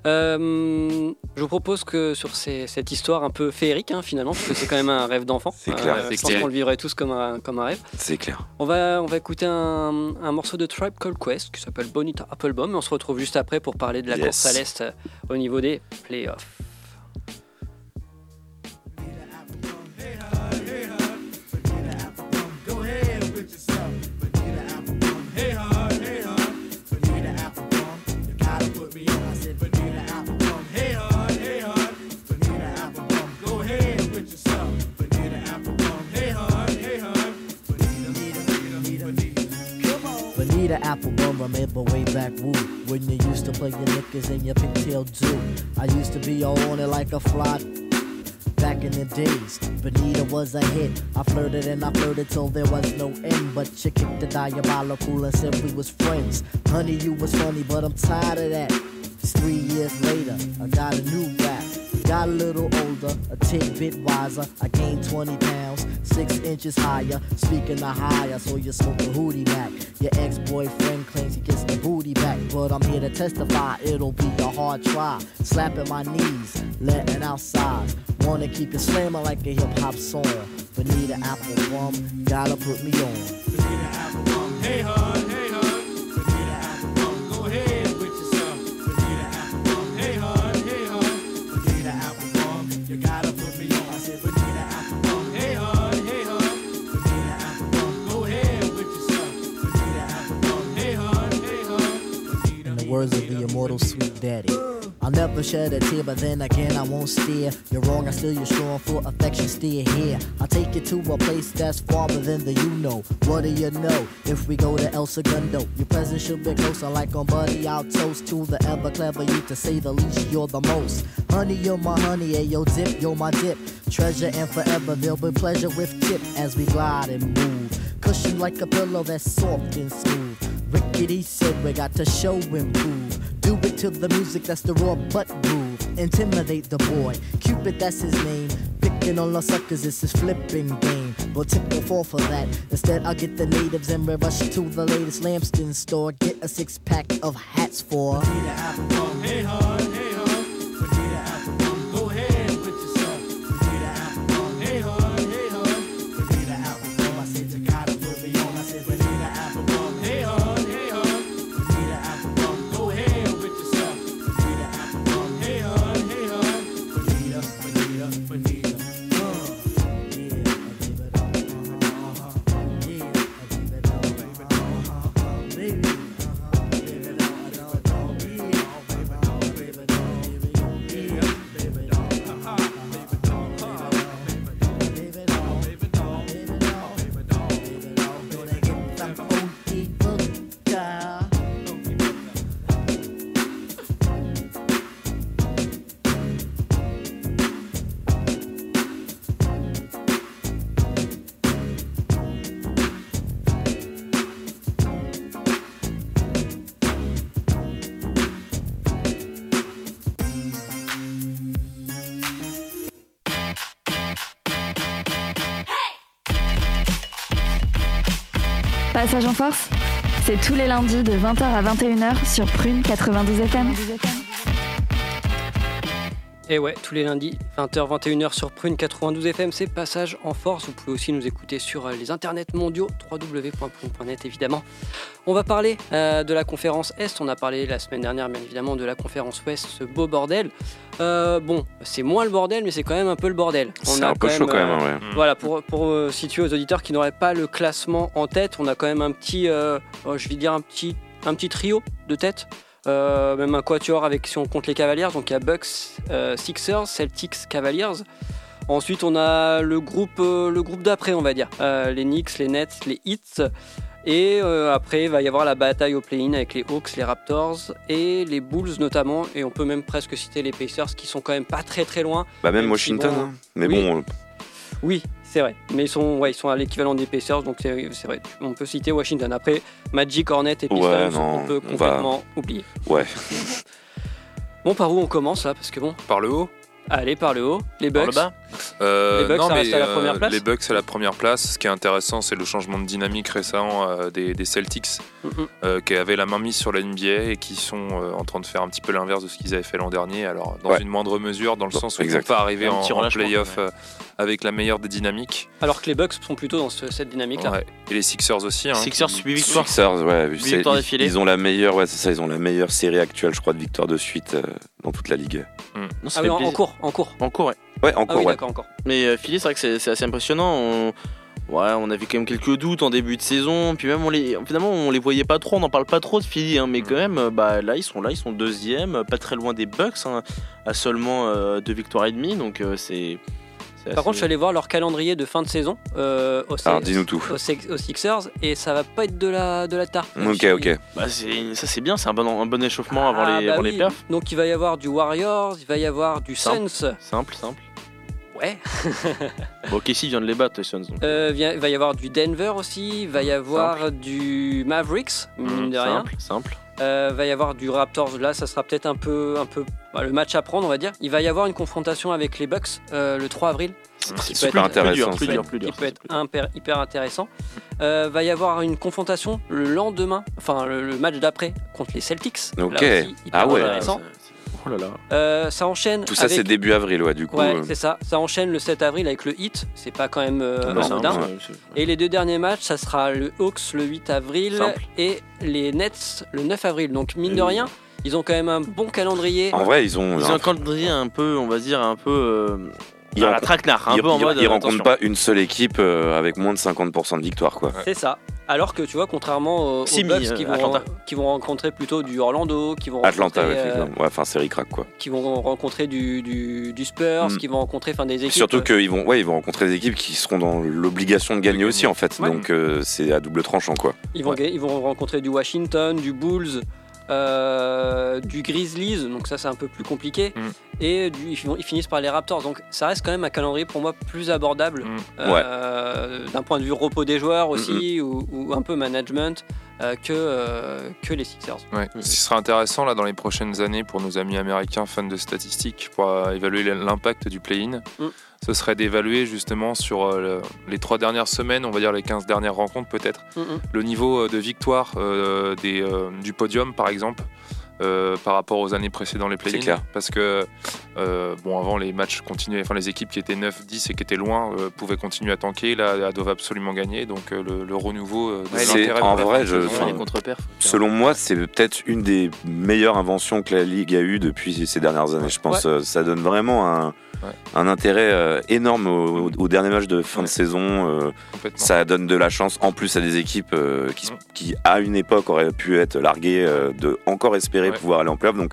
C: Euh, je vous propose que sur ces- cette histoire un peu féerique hein, finalement, parce que c'est quand même un rêve d'enfant.
G: C'est clair.
C: je
E: C'est
C: pense
E: clair.
C: qu'on le vivrait tous comme un, comme un rêve.
G: C'est clair.
C: On va, on va écouter un, un morceau de Tribe Called Quest qui s'appelle Bonita Applebum et on se retrouve juste après pour parler de la
G: Yes.
C: course à l'Est euh, au niveau des playoffs.
I: Bonita Applebum, remember way back woo When you used to play your knickers and your pigtail too I used to be on it like a fly Back in the days, Benita was a hit. I flirted and I flirted till there was no end. But you kicked the diabolical and said we was friends. Honey, you was funny, but I'm tired of that. It's three years later, I got a new rap. Got a little older, a tidbit wiser. I gained 20 pounds, six inches higher. Speaking of higher, so you smoke a hootie back. Your ex-boyfriend claims he gets the booty back, but I'm here to testify it'll be a hard try. Slapping my knees, letting out sighs. Wanna keep it slamming like a hip hop song. Bonita Applebum, gotta put me on. In the words of the immortal sweet daddy. I'll never shed a tear, but then again I won't steer. You're wrong, I still you're strong for affection, still here. I'll take you to a place that's farther than the you know. What do you know? If we go to El Segundo, your presence should be closer, like on Buddy. I'll toast to the ever clever you, to say the least. You're the most. Honey, you're my honey, hey, yo, dip, you're my dip. Treasure and forever, there'll be pleasure with tip as we glide and move. Cushion like a pillow that's soft and smooth. Rickety said we got to show and prove. Do it to the music that's the raw butt groove. Intimidate the boy. Cupid, that's his name. Picking on the suckers, it's his flipping game. But tip will fall for that. Instead, I'll get the natives and we rush to the latest Lambston store. Get a six pack of hats for.
B: Passage en force, c'est tous les lundis de 20h à 21h sur Prune 92 FM.
C: Et ouais, tous les lundis, 20h, 21h sur Prune 92 FM, c'est Passage en Force. Vous pouvez aussi nous écouter sur euh, les internets mondiaux, www.prune.net évidemment. On va parler euh, de la conférence Est. On a parlé la semaine dernière, bien évidemment, de la conférence Ouest, ce beau bordel. Euh, bon, c'est moins le bordel, mais c'est quand même un peu le bordel. On
G: C'est un peu
C: quand
G: chaud
C: même,
G: quand
C: euh,
G: même, hein, ouais.
C: Voilà, pour, pour euh, situer aux auditeurs qui n'auraient pas le classement en tête, on a quand même un petit, euh, oh, je vais dire un petit, un petit trio de tête. Euh, même un quatuor avec si on compte les Cavaliers. Donc il y a Bucks, euh, Sixers, Celtics, Cavaliers. Ensuite on a le groupe, euh, le groupe d'après on va dire. Les Knicks, les Nets, les Heat. Et après il va y avoir la bataille au play-in avec les Hawks, les Raptors et les Bulls notamment. Et on peut même presque citer les Pacers qui sont quand même pas très très loin.
G: Bah même Washington.
C: bon,
G: hein. Mais
C: oui.
G: bon,
C: Oui, c'est vrai. Mais ils sont, ouais, ils sont à l'équivalent des Pacers, donc c'est vrai. On peut citer Washington. Après, Magic, Hornet et Pistons,
G: Ouais, non,
C: on peut
G: on va-
C: complètement oublier.
G: ouais.
C: Bon, par où on commence là? Parce que bon,
F: Par le haut
C: allez, par le haut, les
E: Par
C: Bucks.
E: le bas
F: Euh,
C: Les Bucks,
F: non,
C: ça
F: mais,
C: reste à la
F: euh,
C: première place
F: Les Bucks à la première place. Ce qui est intéressant, c'est le changement de dynamique récent euh, des, des Celtics,
C: Mhm.
F: euh, qui avaient la main mise sur la NBA et qui sont euh, en train de faire un petit peu l'inverse de ce qu'ils avaient fait l'an dernier. Alors, dans
G: Ouais.
F: une moindre mesure, dans le
G: Bon,
F: sens où ils ne sont pas arrivés en, en playoff
E: ouais.
F: Avec la meilleure des dynamiques.
C: Alors que les Bucks sont plutôt dans ce- cette dynamique-là.
F: Ouais. Et les Sixers aussi. hein,
E: Sixers,
F: qui-
E: 8 victoires.
G: Sixers, ouais,
E: victoires
G: ils,
E: d'affilée.
G: ils ont la meilleure, ouais, c'est ça, ils ont la meilleure série actuelle, je crois, de victoires de suite euh, dans toute la ligue.
E: Non, ça
C: Ah oui, en, en cours, en cours.
E: En cours, ouais.
G: Ouais,
C: Ah
G: encore,
C: oui,
G: ouais.
C: d'accord, encore.
E: Mais euh, Philly, c'est vrai que c'est c'est assez impressionnant. On... Ouais, on avait quand même quelques doutes en début de saison. Puis même, on les... finalement, on les voyait pas trop. On n'en parle pas trop de Philly. hein, mais quand même, euh, bah, là, ils sont là. Ils sont deuxième. Pas très loin des Bucks. hein, à seulement euh, deux victoires et demie. Donc, euh, c'est.
C: Par
E: assez-
C: contre, je suis allé voir leur calendrier de fin de saison euh, aux,
G: Alors, dis-nous tout.
C: aux Six- aux Sixers et ça va pas être de la, de la tarte.
G: Ok, ok.
E: Bah, c'est- ça, c'est bien. C'est un bon, un bon échauffement avant
C: Ah,
E: les,
C: bah
E: avant
C: oui.
E: les playoffs.
C: Donc il va y avoir du Warriors, il va y avoir du
E: Simple.
C: Suns.
E: Simple, simple.
C: Ouais.
E: Bon, Casey vient de les battre, les Suns. donc.
C: Euh, il va y avoir du Denver aussi, il va y avoir du Mavericks, mine de rien.
E: Simple, simple.
C: Euh, va y avoir du Raptors. Là, ça sera peut-être un peu, un peu bah, le match à prendre, on va dire. Il va y avoir une confrontation avec les Bucks euh, le 3 avril.
G: C'est super
C: être-
G: intéressant.
E: plus
G: ça.
E: dur, plus dur.
C: qui peut être hyper intéressant. Euh, va y avoir une confrontation le lendemain, enfin le, le match d'après contre les Celtics.
G: Ok.
C: Là aussi, hyper
G: Ah ouais.
C: intéressant.
E: Oh là là.
C: Euh, ça enchaîne.
G: Tout ça,
C: avec-
G: c'est début avril, ouais, du coup.
C: Ouais,
G: euh,
C: c'est ça. Ça enchaîne le 7 avril avec le Heat. C'est pas quand même euh,
G: Non,
C: anodin.
G: ouais.
C: Et les deux derniers matchs, ça sera le Hawks le 8 avril
E: Simple.
C: et les Nets le 9 avril. Donc mine de rien, ils ont quand même un bon calendrier.
G: En vrai, ils ont.
E: Ils ont un calendrier un peu, on va dire, un peu.
G: Ils
E: à la
G: rencontrent-
E: traquenard, un
G: ils-
E: peu en
G: ils-
E: mode.
G: ils
E: euh, attention.
G: pas une seule équipe euh, avec moins de 50% de victoire, quoi.
C: C'est ça. Alors que tu vois, contrairement aux, aux
E: Simi,
C: Bucks qui vont,
E: Atlanta.
C: qui vont rencontrer plutôt du Orlando, qui vont
G: Atlanta, ouais,
C: euh.
G: Ouais, enfin, c'est ric-rac, quoi.
C: qui vont rencontrer du, du, du Spurs,
G: Mm.
C: qui vont rencontrer enfin, des équipes.
G: Surtout qu'ils vont, ouais, ils vont rencontrer des équipes qui seront dans l'obligation de gagner aussi, en fait.
C: Ouais.
G: Donc, euh, c'est à double tranchant, quoi.
C: Ils vont, ils vont rencontrer du Washington, du Bulls, euh, du Grizzlies, donc ça c'est un peu plus compliqué.
F: Mm.
C: Et du- ils, finissent par les Raptors, donc ça reste quand même un calendrier pour moi plus abordable
F: Mm.
C: euh, d'un point de vue repos des joueurs aussi, ou, ou un peu management, euh, que, euh, que les Sixers.
F: Ouais. Ce qui sera intéressant là dans les prochaines années pour nos amis américains fans de statistiques pour euh, évaluer l'impact du play-in,
C: Mm.
F: Ce serait d'évaluer justement sur euh, le- les trois dernières semaines, on va dire les 15 dernières rencontres peut-être,
C: Mm, mm.
F: le niveau euh, de victoire euh, des, euh, du podium par exemple. euh, par rapport aux années précédentes les
G: C'est
F: play-in
G: clair.
F: parce que euh, bon avant les matchs continuaient enfin les équipes qui étaient 9 10 et qui étaient loin euh, pouvaient continuer à tanker là elles doivent absolument gagner donc euh, le, le renouveau euh, de
G: Ouais, c'est-
F: l'intérêt
G: en vrai, je-. Selon moi, c'est peut-être une des meilleures inventions que la Ligue a eues depuis ces dernières années. Je pense euh, ça donne vraiment un,
F: Ouais.
G: un intérêt euh, énorme au, dernier match de fin de saison. euh, ça donne de la chance en plus à des équipes euh, qui,
F: Mm.
G: qui, à une époque, auraient pu être larguées, de encore espérer pouvoir aller en playoff. Donc,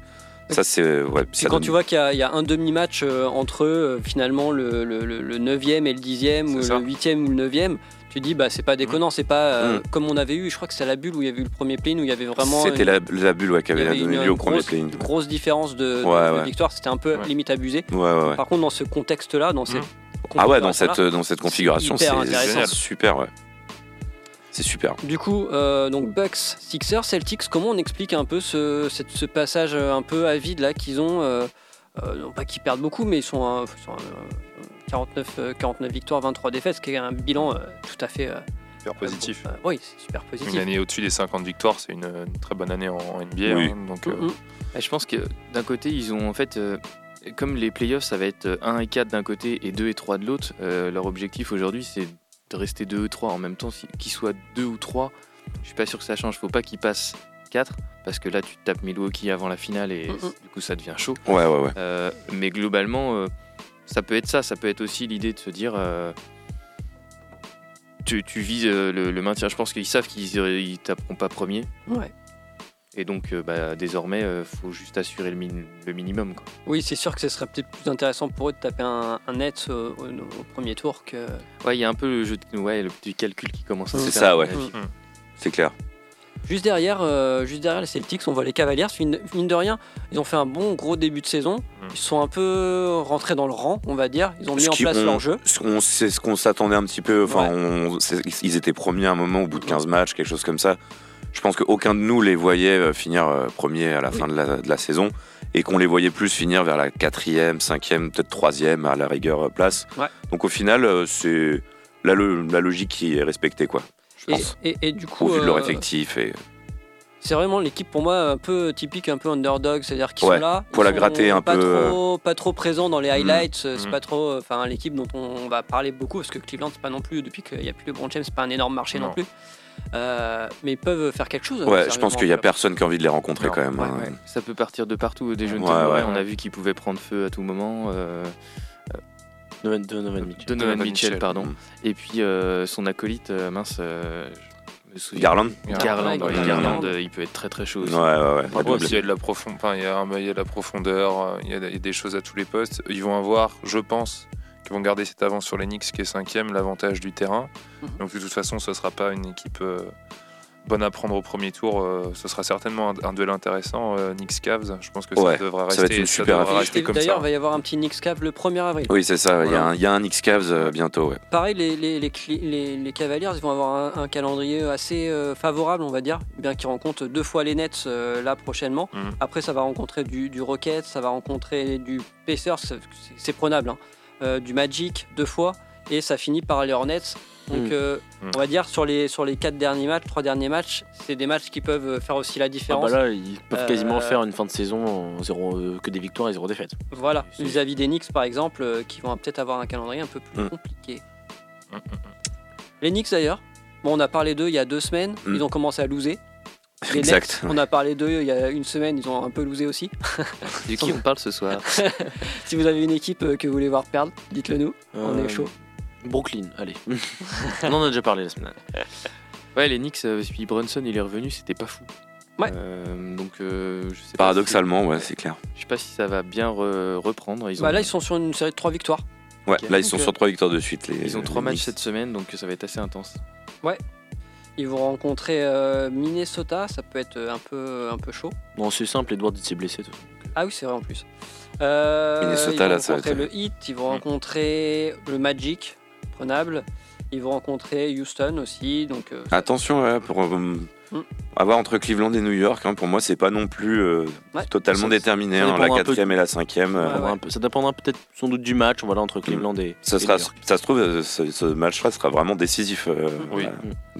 G: ça, c'est. Ouais, ça
C: quand
G: donne-
C: tu vois qu'il y a- il y, a un demi-match euh, entre euh, finalement le, le, le- le 9e et le 10e, ou
F: ça.
C: le 8e ou le 9e, tu dis bah c'est pas déconnant, c'est pas euh,
G: Mm.
C: comme on avait eu, je crois que c'est à la bulle où il y avait eu le premier play où il y avait vraiment
G: C'était la, la bulle ouais, qui avait
C: avait
G: donné lieu au premier play-in.
C: une grosse différence de,
G: Ouais,
C: victoire, c'était un peu limite abusé. Par contre dans ce contexte-là, dans cette
G: Ah ouais, dans cette, dans cette configuration, c'est super, ouais. C'est super.
C: Du coup, euh, donc Bucks, Sixers, Celtics, comment on explique un peu ce, passage un peu à vide là qu'ils ont euh, euh, Non pas qu'ils perdent beaucoup, mais ils sont à ils sont à, euh, 49, euh, 49 victoires, 23 défaites, ce qui est un bilan euh, tout à fait, euh,
F: super positif.
C: Euh, oui, c'est super
F: Une
C: positif.
F: année au-dessus des 50 victoires, c'est une, une très bonne année en, en NBA.
G: Oui.
F: hein, donc, euh,
C: Mhm.
E: Et je pense que d'un côté, ils ont en fait, euh, comme les playoffs, ça va être 1 et 4 d'un côté et 2 et 3 de l'autre, euh, leur objectif aujourd'hui, c'est de rester 2 ou 3 en même temps. Qu'ils soient 2 ou 3, je suis pas sûr que ça change. Faut pas qu'ils passent 4, parce que là, tu tapes Milwaukee avant la finale et du coup, ça devient chaud.
G: Ouais, ouais, ouais.
E: Euh, mais globalement, euh, ça peut être ça. Ça peut être aussi l'idée de se dire. euh, tu, tu vises le, le maintien. Je pense qu'ils savent qu'ils ils taperont pas premier.
C: Ouais.
E: Et donc, euh, bah, désormais, il faut juste assurer le, min- le minimum. Quoi.
C: Oui, c'est sûr que ce serait peut-être plus intéressant pour eux de taper un, un net au, au- au premier tour que.
E: Ouais, il y a un peu le jeu, de- ouais, le petit calcul qui commence à se
G: C'est
E: faire,
G: ça, ouais.
E: avis.
G: C'est clair.
C: Juste derrière, euh, juste derrière les Celtics, on voit les Cavaliers. Mine, mine de rien, ils ont fait un bon gros début de saison. Ils sont un peu rentrés dans le rang, on va dire. Ils ont mis
G: Ce
C: en place
G: on-
C: leur jeu.
G: ce qu'on- C'est ce qu'on s'attendait un petit peu. Enfin, on- ils étaient premiers à un moment au bout de 15 matchs, quelque chose comme ça. Je pense qu'aucun de nous les voyait euh, finir euh, premier à la fin de la, de la saison et qu'on les voyait plus finir vers la quatrième, cinquième, peut-être troisième à la rigueur euh, place.
C: Ouais.
G: Donc au final, c'est la, lo- la logique qui est respectée, quoi. Je
C: Et,
G: pense.
C: et- et du coup,
G: Au vu de leur effectif et
C: c'est vraiment l'équipe pour moi un peu typique, un peu underdog, c'est-à-dire qu'ils
G: Ouais,
C: sont là,
G: pour la gratter un
C: pas
G: peu,
C: trop, pas trop présents dans les highlights. euh, C'est
F: Mhm.
C: pas trop, enfin l'équipe dont on va parler beaucoup parce que Cleveland c'est pas non plus depuis qu'il y a plus LeBron James, c'est pas un énorme marché non,
F: Non.
C: plus. Euh, mais ils peuvent faire quelque chose.
G: ouais,
C: euh,
G: je pense qu'il y a personne qui a envie de les rencontrer
F: Non,
G: quand même.
C: ouais,
G: hein.
C: ouais.
E: Ça peut partir de partout. Des jeunes
G: Ouais, ouais.
E: on a vu qu'ils pouvaient prendre feu à tout moment. euh,
H: Donovan, Donovan Mitchell.
E: Donovan
F: Donovan
E: Mitchell,
F: Mitchell.
E: pardon.
G: Mm.
E: Et puis euh, son acolyte, euh, mince, euh, je me souviens.
G: Garland
E: Garland,
C: Ouais,
E: ouais,
G: Garland.
E: Garland, euh, il peut être très très chaud aussi.
G: Ouais, ouais, ouais.
F: Ouais, il y a de la profondeur, enfin, il y a, un- il y a de la profondeur, euh, il y, a, il y a des choses à tous les postes. Ils vont avoir, je pense, qu'ils vont garder cette avance sur les Knicks qui est cinquième, l'avantage du terrain.
C: Mhm.
F: Donc de toute façon, ce sera pas une équipe euh, bonne à prendre au premier tour. euh, ce sera certainement un, un duel intéressant, euh, Knicks Cavs. Je pense que
G: Ouais,
F: ça devrait
G: ça va
F: rester,
G: être une
F: ça
G: affiche.
F: rester
C: D'ailleurs,
F: ça.
C: il va y avoir un petit Knicks Cave le 1er avril.
G: Oui, c'est ça. Il y a
F: Voilà.
G: un- il y, a un X-Cavs euh, bientôt, ouais.
C: Pareil, les, les, les, cli- les- les Cavaliers ils vont avoir un, un calendrier assez euh, favorable, on va dire, bien qu'ils rencontrent deux fois les Nets euh, là prochainement.
F: Mhm.
C: Après, ça va rencontrer du, du Rocket, ça va rencontrer du Pacers, c'est- c'est prenable, hein. Euh, du Magic deux fois, et ça finit par les Hornets. Donc,
H: Mhm.
C: euh,
F: Mhm.
C: on va dire sur les, sur les quatre derniers matchs, trois derniers matchs, c'est des matchs qui peuvent faire aussi la
H: Ah
C: différence.
H: bah là, ils peuvent
C: Euh,
H: quasiment faire une fin de saison en zéro, euh, que des victoires et zéro défaite.
C: Voilà, vis-à-vis des Knicks par exemple, qui vont peut-être avoir un calendrier un peu plus
G: Mm.
C: compliqué. Les Knicks d'ailleurs, bon, on a parlé d'eux il y a deux semaines, ils ont commencé à loser. Les
G: Exact.
C: Nets, on a parlé d'eux il y a une semaine, ils ont un peu losé aussi.
E: De qui on parle ce soir
C: Si vous avez une équipe euh, que vous voulez voir perdre, dites-le nous, on
H: Euh,
C: est chaud.
H: Brooklyn, allez. on en a déjà parlé la semaine dernière.
E: Ouais, les Knicks, euh, puis Brunson, il est revenu, c'était pas fou.
C: Ouais.
E: Euh, donc, euh, je sais pas
G: Paradoxalement, ouais, c'est clair.
E: je sais pas si ça va bien re- reprendre. Ils ont,
C: Bah là, ils sont sur une série de trois victoires.
G: Ouais, là, ils sont
C: Donc,
G: sur trois victoires de suite. Les,
E: ils ont
G: les
E: trois matchs
G: Knicks.
E: cette semaine, donc ça va être assez intense.
C: Ils vont rencontrer euh, Minnesota, ça peut être un peu, un peu chaud.
H: Bon, c'est simple, Edward s'est blessé. tout.
C: Ah oui, c'est vrai en plus. Euh,
G: Minnesota,
C: ils vont
G: là, ça va
C: rencontrer
G: être-
C: le Heat, ils vont
F: Mm.
C: rencontrer le Magic, prenable. Ils vont rencontrer Houston aussi, donc euh,
G: Attention, ouais, pour euh, avoir entre Cleveland et New York, hein, pour moi, c'est pas non plus euh,
C: Ouais.
G: totalement
H: Ça-
G: déterminé.
H: ça
G: hein, la
H: peu
G: quatrième et la cinquième. euh,
C: Ouais,
H: Ça dépendra un peu- Ça dépendra peut-être sans doute du match voilà, entre Cleveland et.
G: Ça,
H: et
G: sera,
H: New York.
G: ça se trouve, euh, ce, ce match-là sera vraiment décisif. euh,
F: Oui.
G: voilà.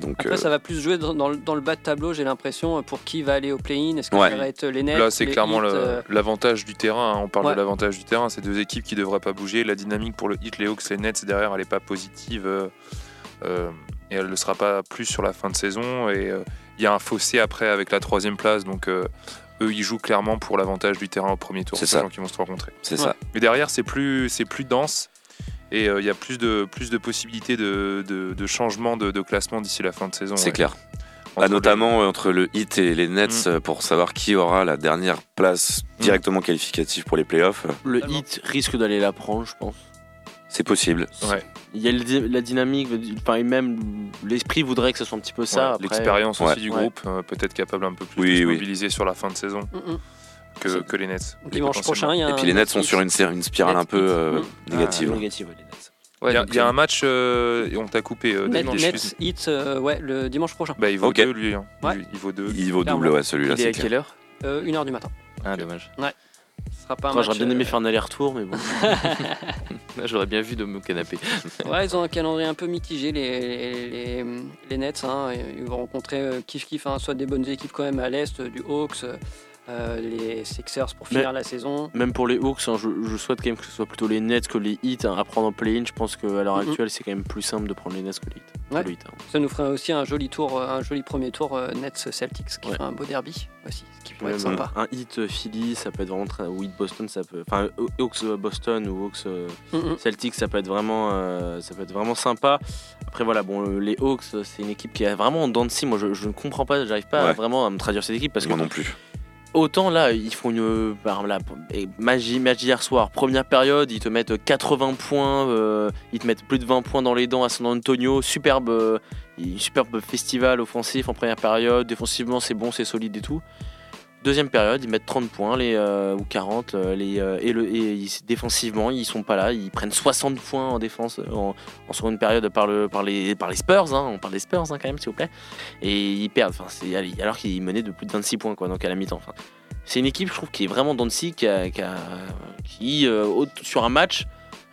G: Donc,
C: Après,
G: euh,
C: ça va plus jouer dans, dans le, dans le bas de tableau, j'ai l'impression, pour qui va aller au play-in. Est-ce que
G: Ouais.
C: ça va être les Nets
F: Là, c'est clairement
C: euh,
F: l'avantage du terrain. hein. On parle
C: Ouais.
F: de l'avantage du terrain. C'est deux équipes qui ne devraient pas bouger. La dynamique pour le Heat, les Hawks, les Nets derrière, elle n'est pas positive. euh, euh, et elle ne le sera pas plus sur la fin de saison. Et euh, il y a un fossé après avec la troisième place. Donc, euh, eux, ils jouent clairement pour l'avantage du terrain au premier tour.
G: C'est
F: ces
G: ça.
F: gens qui vont se rencontrer.
G: c'est
C: Ouais.
G: ça.
F: Mais derrière, c'est plus, c'est plus dense. Et euh, il y a plus de, plus de possibilités de, de, de changement de, de classement d'ici la fin de saison.
G: C'est
F: ouais.
G: clair.
F: Entre
G: Ah,
F: les-
G: notamment entre le Heat et les Nets
F: Mm.
G: pour savoir qui aura la dernière place directement qualificative pour les playoffs.
H: Le hit risque d'aller la prendre, je pense.
G: C'est possible.
F: Ouais.
H: Il y a le la dynamique, enfin, et même l'esprit voudrait que ce soit un petit peu ça.
F: Ouais. L'expérience aussi
G: Ouais.
F: du
H: Ouais.
F: groupe, euh, peut-être capable un peu plus
G: Oui,
F: de se
G: oui.
F: mobiliser sur la fin de saison
C: mm, mm.
F: que, les Nets.
C: Dimanche prochain, il y a
G: Et puis les Nets sont sur une, série- une spirale un peu euh,
C: Mm.
G: négative.
H: Ah, négative, ouais, les Nets.
F: Il y a,
E: donc,
F: il y a
E: euh,
F: un match, euh, et on t'a coupé. euh,
C: Net- Nets. Heat, euh, ouais, le dimanche prochain,
F: Bah, il vaut deux, lui. hein.
C: Ouais.
F: Il, il vaut deux.
G: Il vaut double, ouais, celui-là,
E: Il est
G: c'est
E: à
G: clair.
E: quelle heure?
C: Euh, 1h du matin.
E: Ah, dommage.
C: Ce sera pas un
H: Enfin,
C: match,
H: J'aurais bien aimé
C: euh,
H: faire un aller-retour, mais bon.
E: J'aurais bien vu de mon canapé.
C: Ouais, ils ont un calendrier un peu mitigé, les, les, les- Nets. hein, ils vont rencontrer euh, kiff kiff, hein, soit des bonnes équipes quand même à l'est, euh, du Hawks, euh, les Sixers pour finir la saison.
H: Même pour les Hawks, hein, je, je souhaite quand même que ce soit plutôt les Nets que les Heat hein, à prendre en play-in. Je pense qu'à l'heure actuelle, c'est quand même plus simple de prendre les Nets que les Heat. que
C: Ouais.
H: le Heat, hein.
C: Ça nous ferait aussi un joli tour, un joli premier tour euh, Nets Celtics, qui
H: Ouais.
C: ferait un beau derby aussi, ce qui pourrait
H: Même
C: être sympa.
H: un Heat euh, Philly, ça peut être vraiment très. Ou Heat Boston, ça peut. Enfin, Hawks Boston ou Hawks euh. Celtics, ça peut être vraiment, euh, ça peut être vraiment sympa. Après voilà, bon, les Hawks, c'est une équipe qui est vraiment en dents de scie. Moi, je, je ne comprends pas, j'arrive pas à
G: Ouais.
H: vraiment à me traduire cette équipe parce que
G: Moi non plus.
H: Autant là, ils font une par magie, magie hier soir. Première période, ils te mettent 80 points, euh, ils te mettent plus de 20 points dans les dents à San Antonio. Superbe, euh, superbe festival offensif en première période. Défensivement, c'est bon, c'est solide et tout. Deuxième période, ils mettent 30 points les, euh, ou 40. euh, les, euh, et le, et ils- défensivement, ils sont pas là. Ils prennent 60 points en défense en, seconde période par, le, par, les, par les Spurs. hein. on parle des Spurs hein, quand même, s'il vous plaît. Et ils perdent. Alors qu'ils menaient de plus de 26 points quoi, donc à la mi-temps. C'est une équipe, je trouve, qui est vraiment dans le qui, qui, qui, sur un match,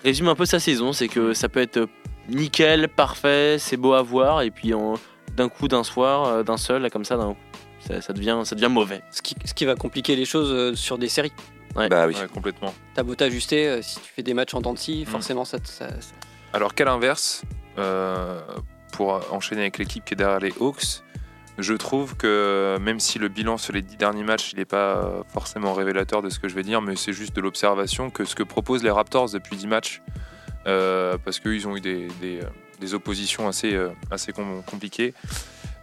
H: résume un peu sa saison. C'est que ça peut être nickel, parfait, c'est beau à voir, et puis d'un coup, d'un soir, d'un seul, là, comme ça, d'un- ça, ça devient, ça devient mauvais.
C: Ce qui, ce qui va compliquer les choses euh, sur des séries.
G: Bah oui.
F: Ouais, complètement.
C: T'as beau t'ajuster, euh, si tu fais des matchs en dents de scie, forcément ça, te- ça- ça-
F: Alors qu'à l'inverse, euh, pour enchaîner avec l'équipe qui est derrière les Hawks, je trouve que même si le bilan sur les dix derniers matchs, il n'est pas forcément révélateur de ce que je vais dire, mais c'est juste de l'observation que ce que proposent les Raptors depuis 10 matchs, euh, parce qu'ils ont eu des, des, des oppositions assez, assez com- compliquées,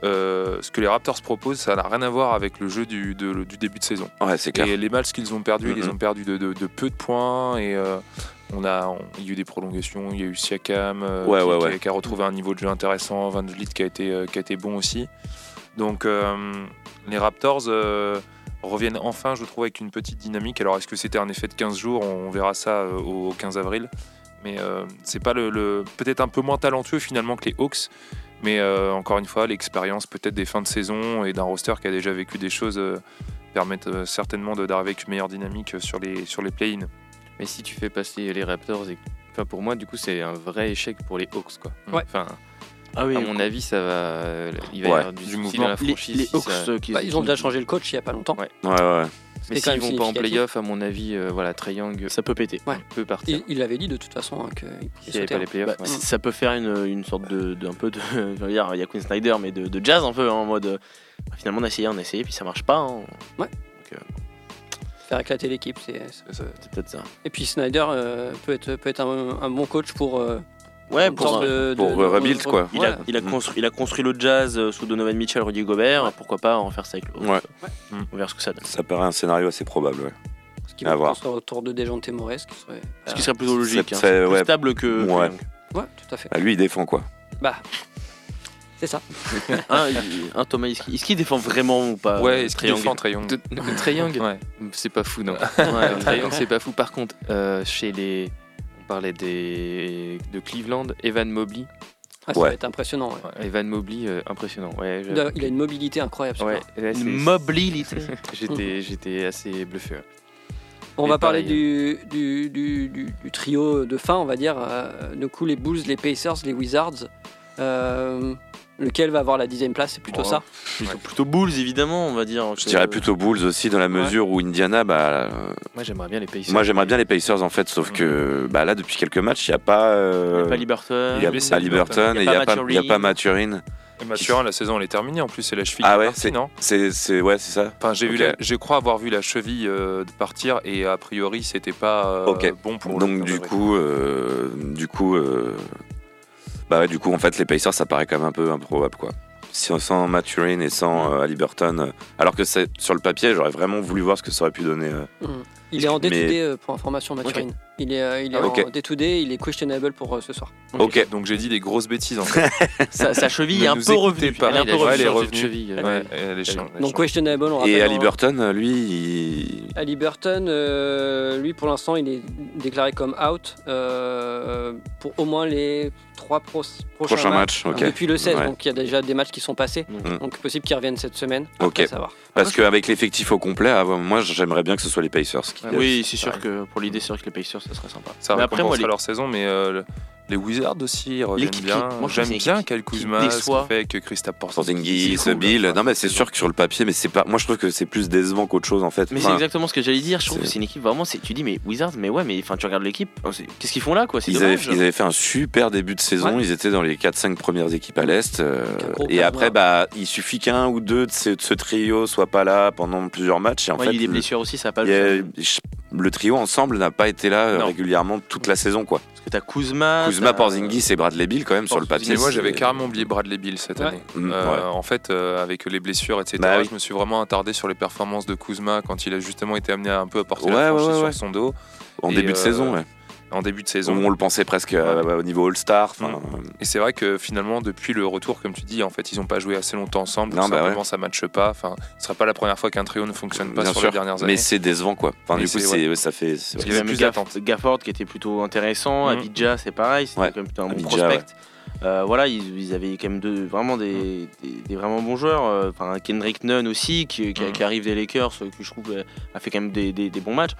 F: euh, ce que les Raptors proposent, ça n'a rien à voir avec le jeu du, de- du début de saison.
G: Ouais, c'est clair.
F: Et les matchs qu'ils ont perdus, ils les ont perdus de, de- de peu de points. Et euh, on a, on- il y a eu des prolongations. Il y a eu Siakam euh,
G: Ouais,
F: qui,
G: ouais,
F: qui-
G: ouais.
F: qui a retrouvé un niveau de jeu intéressant. Van Vliet qui a été, qui a été bon aussi. Donc les Raptors reviennent enfin, je trouve, avec une petite dynamique. Alors est-ce que c'était un effet de 15 jours? On verra ça au 15 avril. Mais c'est pas le, le- peut-être un peu moins talentueux finalement que les Hawks. Mais euh, encore une fois, l'expérience peut-être des fins de saison et d'un roster qui a déjà vécu des choses euh, permettent euh, certainement de- d'arriver avec une meilleure dynamique sur les, sur les play-in.
E: Mais si tu fais passer les Raptors, et... enfin pour moi, du coup, c'est un vrai échec pour les Hawks, quoi.
C: Ouais.
E: Enfin,
H: Ah oui,
E: à mon avis, ça va, il va y avoir du,
F: mouvement.
E: dans la
H: les,
E: franchise.
H: les
E: si
H: Hawks,
E: ça-
H: qui-
C: Bah, ils ont déjà changé le coach il y a pas longtemps.
E: Ouais.
G: Ouais, ouais.
E: Mais s'ils vont pas en playoff, à mon avis, euh, voilà, Trae Young
H: Ça peut péter.
C: Ouais.
E: peut partir.
C: Il, il l'avait dit de toute façon hein, qu'il pouvait
E: avait pas les playoffs,
H: Bah,
E: ouais.
H: Ça peut faire une, une sorte de, de- un peu de, je veux dire, il y a Queen Snyder, mais de, de jazz un peu hein, en mode. euh, bah, finalement, on a essayé, on a essayé, puis ça marche pas. hein.
C: Ouais.
H: Donc, euh,
C: Faire éclater l'équipe. c'est-
H: peut-être ça.
C: Et puis Snyder euh, peut être, peut être un, un bon coach pour. Euh,
H: Ouais, pour,
C: sorte
H: un-
C: de-
G: pour
C: de- de-
G: rebuild, quoi.
H: il,
C: Ouais.
H: a, il, a
G: Mhm.
H: construit, il a construit le jazz euh, sous Donovan Mitchell, Rudy Gobert. Pourquoi pas en refaire ça avec le
G: Ouais.
H: On verra ce que ça donne.
G: Ça paraît un scénario assez probable. Ouais.
C: Ce qui
G: À
C: va autour de Dejounte Morris, qui serait.
H: Ce qui serait plutôt logique.
G: C'est-
H: hein.
G: c'est- ouais.
H: stable que.
G: Ouais.
C: Tout à fait.
G: Ah, lui, il défend quoi.
C: Bah, c'est ça.
H: Un, Thomas. Est-ce qu'il défend vraiment ou pas
F: ouais,
H: euh,
F: est-ce qu'il défend Trae Young, Ouais.
E: c'est pas fou, non.
H: Ouais,
E: Trae Young, c'est pas fou. Par contre, euh, chez les, parlait des de Cleveland, Evan Mobley.
C: Ah, ça
G: Ouais.
C: va être impressionnant. ouais.
E: Evan Mobley, euh, impressionnant. Ouais, je-
C: Il a, une mobilité incroyable.
H: Une mobilité.
E: J'étais, j'étais assez bluffé. ouais.
C: On
E: Mais
C: va parler du, du, du- du- du trio de fin, on va dire. Euh, du coup, les Bulls, les Pacers, les Wizards. Euh, lequel va avoir la dixième place? C'est plutôt
F: Oh.
C: ça?
H: Plutôt, plutôt Bulls, évidemment, on va dire.
G: Je dirais plutôt Bulls aussi, dans la mesure où Indiana, bah, euh,
E: Moi, j'aimerais bien les Pacers.
G: moi j'aimerais bien les Pacers en fait, sauf que bah, là, depuis quelques matchs, il n'y a pas.
H: Il
G: euh,
H: n'y a pas Liberton.
G: il y a pas Liberton et il n'y a, pas- il y a pas Maturine.
F: Et Mathurin, la saison elle est terminée. En plus, c'est la cheville
G: Ah
F: qui est
G: ouais, c'est-
F: non?
G: C'est, c'est, ouais, c'est ça.
F: Enfin, j'ai vu,
G: Ok.
F: la- je crois avoir vu la cheville euh, partir et a priori, c'était pas euh, bon pour.
G: Donc du coup, euh, du coup, euh, bah ouais, du coup, en fait, les Pacers, ça paraît quand même un peu improbable, quoi. Sans Maturine et sans euh, Haliburton, euh, alors que sur le papier, j'aurais vraiment voulu voir ce que ça aurait pu donner. euh.
C: Mhm. Il est en
G: Mais-
C: day-to-day euh, pour information, Maturine. Il est, euh, il est
G: Ah,
C: en day-to-day, il est questionable pour euh, ce soir.
G: Ok.
F: Donc j'ai dit des grosses bêtises en fait.
H: Sa, sa cheville est un peu revenue. Elle est un peu revenue.
F: Ouais, elle est chiante, elle est
C: Donc questionable, on
G: Et
C: rappelle.
G: Haliburton, euh, lui, il...
C: Ali Burton, euh, lui pour l'instant, il est déclaré comme out euh, pour au moins les trois pro- prochains
G: prochain
C: matchs.
G: match, ok.
C: Depuis le 16,
G: Ouais.
C: donc il y a déjà des matchs qui sont passés.
G: Mhm.
C: Donc possible qu'ils reviennent cette semaine.
G: Ok.
C: Après, savoir.
G: Parce qu'avec l'effectif au complet, ah, moi, j'aimerais bien que ce soit les Pacers.
H: Oui, c'est sûr que pour l'idée, c'est sûr que les Pacers,
C: Ce serait sympa.
F: Ça
E: Mais après, moi, les-
F: leur saison, mais euh, les Wizards aussi reviennent
E: qui-
F: bien.
E: moi,
F: J'aime
E: que
F: bien Kyle Kuzma, fait avec Kristaps
G: Porzingis, Bill.
F: enfin,
G: Non, mais c'est sûr que sur le papier, mais c'est pas. Moi, je trouve que c'est plus décevant qu'autre chose en fait.
E: Mais c'est exactement ce que j'allais dire. Je trouve que c'est une équipe vraiment. c'est- Tu dis, mais Wizards, mais ouais, mais enfin, tu regardes l'équipe. oh, Qu'est-ce qu'ils font là, quoi
G: Ils avaient,
E: dommage.
G: ils avaient fait un super début de saison, ils étaient dans les 4-5 premières équipes à l'Est. euh, et après, bah, il suffit qu'un ou deux de ce, de ce trio soit pas là pendant plusieurs matchs. Et en fait,
E: il y a des
G: le-
E: blessures aussi, ça pas
G: je- le trio ensemble n'a pas été là euh,
F: Non.
G: régulièrement toute la saison. quoi.
E: Parce que t'as Kuzma.
G: Kuzma, Porzingis et Bradley Bill quand même sur le papier.
F: Moi j'avais carrément oublié Bradley Bill cette
C: Ouais.
F: année.
G: Mm,
F: Euh,
G: ouais.
F: En fait, euh, avec les blessures, etc.,
G: Bah oui.
F: je me suis vraiment attardé sur les performances de Kuzma quand il a justement été amené à un peu à porter
G: Ouais,
F: la
G: ouais,
F: franchise
G: ouais,
F: sur
G: ouais.
F: son dos
G: En
F: et,
G: début de
F: euh,
G: saison, ouais.
F: En début de saison.
G: on le pensait presque euh,
F: Ouais.
G: au niveau All-Star. enfin,
F: Et c'est vrai que finalement, depuis le retour, comme tu dis, en fait, ils n'ont pas joué assez longtemps ensemble.
G: Non, bah
F: simplement,
G: ouais.
F: ça ne matche pas. Enfin, ce serait pas la première fois qu'un trio ne fonctionne pas
G: bien
F: sur
G: sûr.
F: les dernières années.
G: Mais c'est décevant quoi. Enfin, du coup, ouais, ça fait.
F: Parce
E: Il y avait même Gaff-. Gafford qui était plutôt intéressant.
F: Mhm.
E: Abidja, c'est pareil. C'était
G: Ouais.
E: quand même plutôt un bon
G: Abidja,
E: prospect. Euh, voilà, ils, ils avaient quand même deux, vraiment des, des, des vraiment bons joueurs. Euh, Enfin, Kendrick Nunn aussi, qui, qui- qui arrive des Lakers, euh, que je trouve euh, a fait quand même des, des- des bons matchs.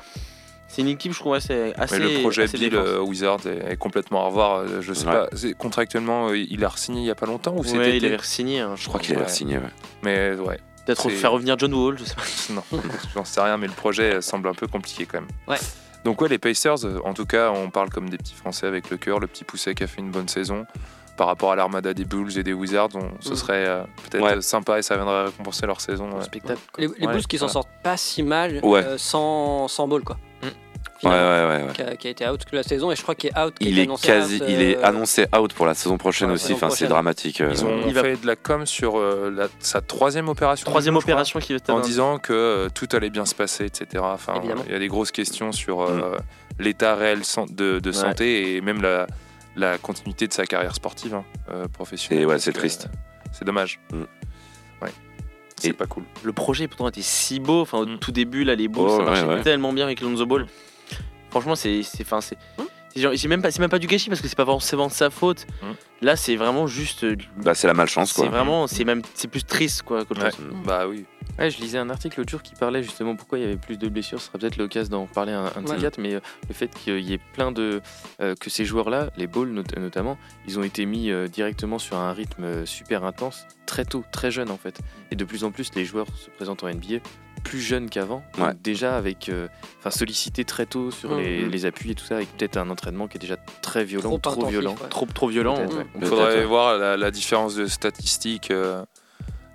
E: C'est une équipe, je trouve, assez. assez
F: Mais le projet
E: assez
F: Bill euh, Wizard est, est complètement à revoir. Euh, Je sais
G: Ouais.
F: pas, contractuellement, euh, il a signé il y a pas longtemps ou
E: Ouais,
F: c'était
E: il avait signé. hein,
G: Je crois qu'il a
F: Ouais.
G: signé. ouais.
F: Mais ouais,
E: Peut-être faire revenir John Wall, je sais pas.
F: non, j'en sais rien, mais le projet semble un peu compliqué quand même.
C: Ouais.
F: Donc ouais, les Pacers, en tout cas, on parle comme des petits Français avec le cœur, le petit Pousset qui a fait une bonne saison. Par rapport à l'armada des Bulls et des Wizards, on- ce
C: Mhm.
F: serait euh, peut-être
G: Ouais.
F: sympa et ça viendrait récompenser leur saison. ouais.
E: Spectacle.
C: Les, les
F: Ouais,
C: Bulls qui s'en
F: voilà.
C: sortent pas si mal
G: Ouais.
C: euh, sans, sans ball quoi.
E: Mm.
G: Ouais,
C: Finalement,
G: ouais, ouais. ouais.
C: Qui, a, qui a été out toute la saison et je crois qu'il est out. qui a
G: Il est
C: annoncé
G: quasi,
C: out,
G: il est
C: euh,
G: annoncé out pour la saison prochaine
C: Ouais,
G: aussi. Enfin, c'est dramatique. euh.
F: Ils ont
E: Il va-
F: fait de la com sur euh, la- sa troisième opération.
E: Troisième opération qui
F: En disant que euh, tout allait bien se passer, etc. Enfin, il y a des grosses questions sur euh, l'état réel de, de santé et même la, la continuité de sa carrière sportive hein, euh, professionnelle.
G: Et ouais, c'est triste.
F: c'est dommage.
G: Mm.
F: Ouais. C'est pas cool.
E: le projet pourtant était si beau. Enfin, au
F: Mm.
E: tout début, là, les Bulls,
G: Oh,
E: ça
G: ouais,
E: marchait
G: ouais.
E: tellement bien avec Lonzo Ball. Franchement, c'est, c'est, enfin, c'est, c'est genre- c'est même pas, c'est même pas du gâchis parce que c'est pas forcément de sa faute.
F: Mm.
E: Là, c'est vraiment juste, euh,
G: Bah, c'est la malchance
E: c'est
G: quoi.
E: vraiment, c'est même, c'est plus triste quoi. qu'autre
F: Ouais. Bah oui.
E: Ouais, je lisais un article l'autre jour qui parlait justement pourquoi il y avait plus de blessures. Ce sera peut-être l'occasion d'en parler un, un de ces
C: Ouais.
E: quatre, mais euh, le fait qu'il y ait plein de. euh, que ces joueurs-là, les balls not- notamment, ils ont été mis euh, directement sur un rythme super intense, très tôt, très jeune en fait. Et de plus en plus, les joueurs se présentent en NBA plus jeunes qu'avant,
G: Ouais.
E: déjà avec. euh, Enfin, sollicités très tôt sur les,
C: Mhm.
E: les appuis et tout ça, avec peut-être un entraînement qui est déjà très violent,
C: Trop
E: trop, violent,
C: ouais.
E: trop, trop violent.
F: Il
G: Peut-être,
F: faudrait voir la, la différence de statistiques. euh,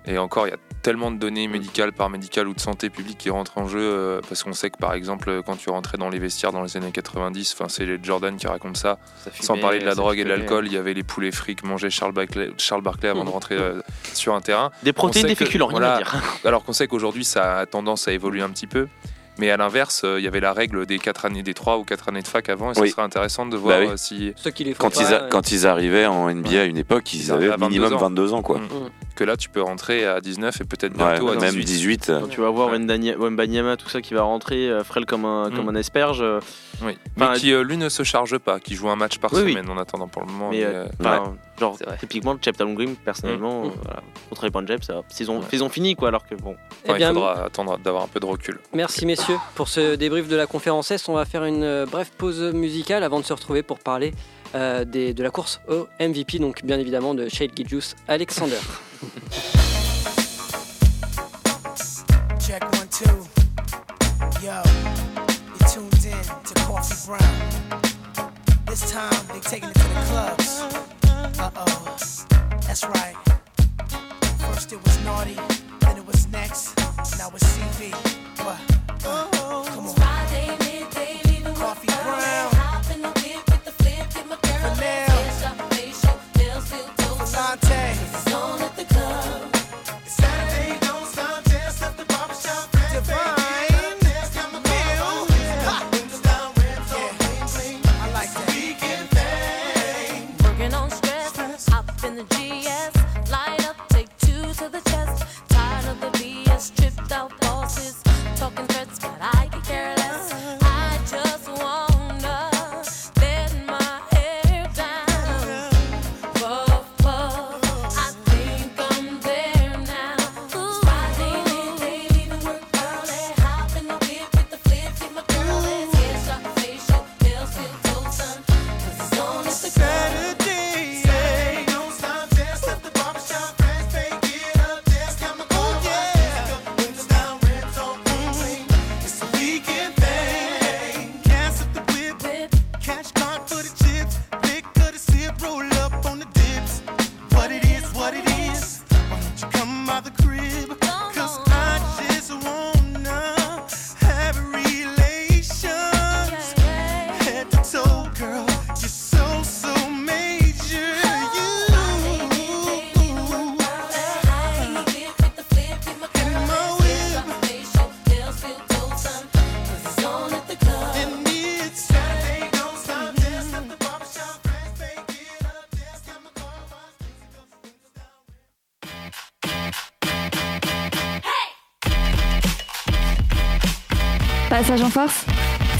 F: et encore, il y a tellement de données médicales, paramédicales ou de santé publique qui rentrent en jeu. euh, parce qu'on sait que, par exemple, quand tu rentrais dans les vestiaires dans les années 90, enfin, c'est les Jordan qui racontent ça.
E: Ça
F: Sans parler de la drogue et de l'alcool, il y avait les poulets frites que mangeait Charles Barkley, Charles Barkley avant de rentrer euh, sur un terrain.
E: Des protéines, des féculents,
F: voilà.
E: dire.
F: Alors qu'on sait qu'aujourd'hui, ça a tendance à évoluer un petit peu. Mais à l'inverse, euh, il y avait la règle des 4 années, des 3 ou 4 années de fac avant, et
G: Oui.
F: ce serait intéressant de voir
G: Bah oui.
F: euh, si
C: Ceux qui les font
G: Quand,
C: pas,
G: ils a- quand ils arrivaient en NBA à une époque, ils
F: Ils
G: avaient minimum
F: 22 ans.
G: 22 ans quoi.
F: Mm. que là, tu peux rentrer à 19 et peut-être
G: Ouais,
F: bientôt à
G: même
F: 18.
G: 18. euh,
E: Quand tu vas voir
F: Ouais.
E: Wembanyama, tout ça qui va rentrer euh, frêle comme un, comme
F: Mm.
E: un asperge. euh,
F: Oui.
E: Enfin,
F: mais qui, euh, lui, ne se charge pas, qui joue un match par
E: Oui, oui.
F: semaine en attendant pour le moment.
E: mais
F: mais,
E: enfin, genre, typiquement, le Chapter Green, personnellement,
C: Mm.
E: euh, voilà, contre les ça, saison,
F: Ouais.
E: saison finie, quoi. Alors que bon,
C: eh
F: enfin,
C: bien,
F: il faudra attendre d'avoir un peu de recul.
C: Merci messieurs pour ce débrief de la conférence S. On va faire une euh, brève pause musicale avant de se retrouver pour parler euh, des- de la course au MVP, donc bien évidemment de Shade Gilgeous Alexander.
J: Check one, two. Yo, you tuned in to Coffee Brown. This time they taking it to the clubs. Uh oh, that's right. First it was naughty, then it was next. Now it's CV. What? Uh,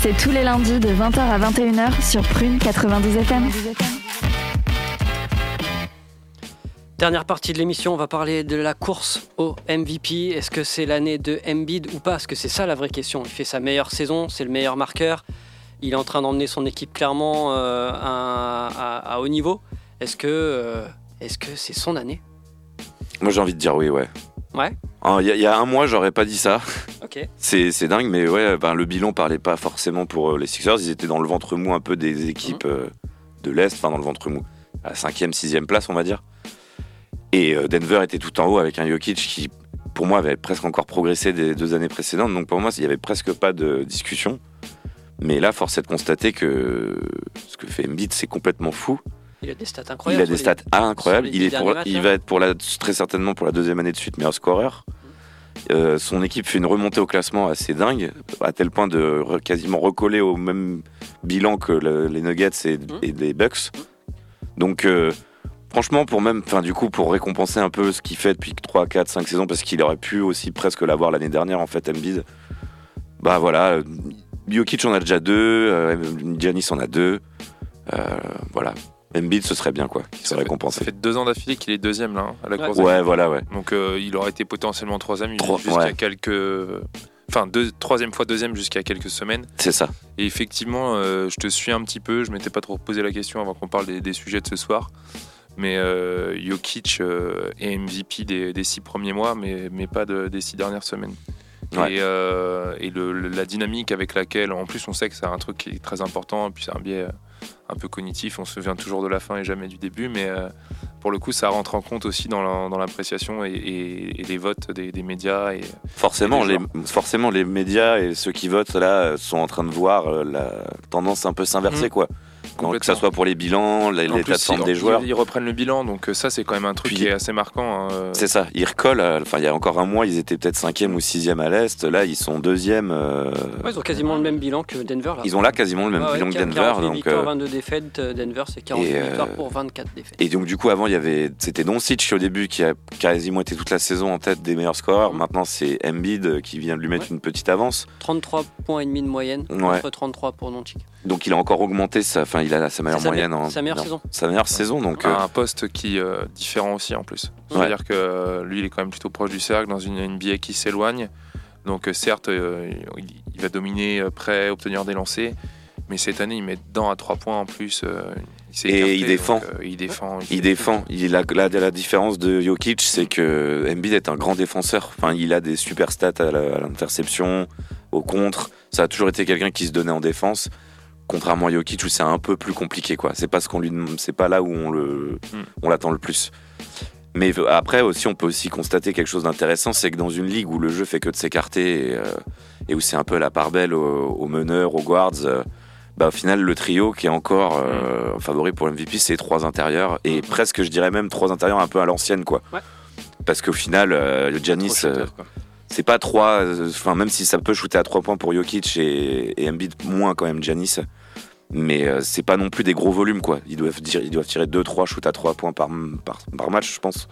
B: c'est tous les lundis de 20h à 21h sur Prune 92 FM.
C: Dernière partie de l'émission, on va parler de la course au MVP. Est-ce que c'est l'année de Embiid ou pas? Est-ce que c'est ça la vraie question? Il fait sa meilleure saison, c'est le meilleur marqueur. Il est en train d'emmener son équipe clairement euh, à, à- à haut niveau. Est-ce que euh, est-ce que c'est son année?
G: Moi, j'ai envie de dire oui, ouais.
C: Ouais.
G: Il y, a- il y a un mois, j'aurais pas dit ça. C'est dingue, mais ouais, ben, le bilan parlait pas forcément pour euh, les Sixers. Ils étaient dans le ventre mou un peu des équipes euh, de l'Est, enfin dans le ventre mou, à la cinquième, sixième place, on va dire. Et euh, Denver était tout en haut avec un Jokic qui, pour moi, avait presque encore progressé des deux années précédentes. Donc pour moi, il y avait presque pas de discussion. Mais là, force est de constater que ce que fait Embiid, c'est complètement fou.
C: Il a des stats
G: Il
C: incroyables.
G: a des
C: sur les-
G: stats incroyables. Il, est
C: dix
G: pour-
C: derniers matchs,
G: il va être pour la, très certainement pour la deuxième année de suite meilleur scoreur. Euh, son équipe fait une remontée au classement assez dingue, à tel point de re- quasiment recoller au même bilan que le- les Nuggets et,
C: Mmh.
G: et les Bucks. Donc, euh, franchement, pour même, enfin, du coup, pour récompenser un peu ce qu'il fait depuis 3, 4, 5 saisons, parce qu'il aurait pu aussi presque l'avoir l'année dernière, en fait, Embiid. Bah voilà, euh, Jokic en a déjà deux, Giannis en a deux. Euh, voilà. Embiid, ce serait bien, quoi, soit
F: fait,
G: récompensé.
F: ça fait deux ans d'affilée qu'il est deuxième là, hein, à la
C: Ouais.
F: course.
G: Ouais, voilà, ouais.
F: Donc euh, il aurait été potentiellement troisième jusqu'à
G: ouais.
F: quelques. Enfin, deux, troisième fois deuxième jusqu'à quelques semaines.
G: C'est ça.
F: Et effectivement, euh, je te suis un petit peu. Je m'étais pas trop posé la question avant qu'on parle des, des sujets de ce soir. Mais euh, Jokic euh, est MVP des, des six premiers mois, mais, mais pas de- des six dernières semaines.
G: Ouais.
F: Et, euh, et le- le- la dynamique avec laquelle, en plus, on sait que c'est un truc qui est très important, puis c'est un biais euh, un peu cognitif. On se souvient toujours de la fin et jamais du début, mais euh, pour le coup, ça rentre en compte aussi dans la- dans l'appréciation et, et- et les votes des, des médias. Et,
G: Forcément
F: Et les
G: forcément, les médias et ceux qui votent là sont en train de voir euh, la tendance un peu s'inverser,
F: Mhm.
G: quoi. Donc, que ça
F: Complètement.
G: soit pour les bilans, l'état de forme des joueurs.
F: Ils, reprennent le bilan, donc euh, ça, c'est quand même un truc
G: Puis-
F: qui est assez marquant. hein, euh,
G: C'est ça, ils recollent. euh, Enfin, il y a encore un mois, ils étaient peut-être cinquième ou sixième à l'Est. Là, ils sont deuxième. euh,
C: Ouais, ils ont quasiment le même bilan que Denver. Là.
G: Ils ont là quasiment le même
C: ouais,
G: bilan que
C: 48
G: Denver. Donc,
C: victoires,
G: euh,
C: 22 défaites. Denver, c'est 48
G: et, euh,
C: victoires pour 24 défaites.
G: Et donc du coup avant il y avait c'était Doncic au début qui a quasiment été toute la saison en tête des meilleurs scoreurs.
C: Mhm.
G: Maintenant c'est Embiid qui vient de lui mettre
C: Ouais.
G: une petite avance.
C: 33 points et demi de moyenne
G: Ouais.
C: contre 33 pour Doncic.
G: Donc il a encore augmenté sa enfin il a sa meilleure
C: sa
G: moyenne
C: me-
G: en
C: sa meilleure
G: non,
C: saison.
G: Sa meilleure saison donc
F: à
G: euh,
F: un poste qui euh, différent aussi en plus.
G: Ouais.
F: C'est-à-dire que euh, lui, il est quand même plutôt proche du cercle dans une NBA qui s'éloigne. Donc certes, euh, il, il va dominer près, obtenir des lancers, mais cette année, il met dedans à trois points en plus. euh, il
G: Et
F: écarté,
G: il défend.
F: donc, euh, il défend.
G: il défend. Il a la, la différence de Jokic c'est que Embiid est un grand défenseur. Enfin il a des super stats à l'interception, au contre. Ça a toujours été quelqu'un qui se donnait en défense. Contrairement à Jokic où c'est un peu plus compliqué quoi. C'est pas ce qu'on lui c'est pas là où on le
F: Mm.
G: on l'attend le plus. Mais après aussi, on peut aussi constater quelque chose d'intéressant, c'est que dans une ligue où le jeu fait que de s'écarter et, euh, et où c'est un peu la part belle aux, aux meneurs, aux guards, euh, bah, au final, le trio qui est encore euh, favori pour MVP, c'est trois intérieurs et presque, je dirais même trois intérieurs un peu à l'ancienne, quoi.
C: Ouais.
G: Parce qu'au final, euh, c'est pas trois, euh, enfin même si ça peut shooter à trois points pour Jokic et, et Embiid moins quand même Giannis, mais euh, c'est pas non plus des gros volumes quoi. Ils doivent dire, ils doivent tirer deux trois shoots à trois points par, par, par match, je pense.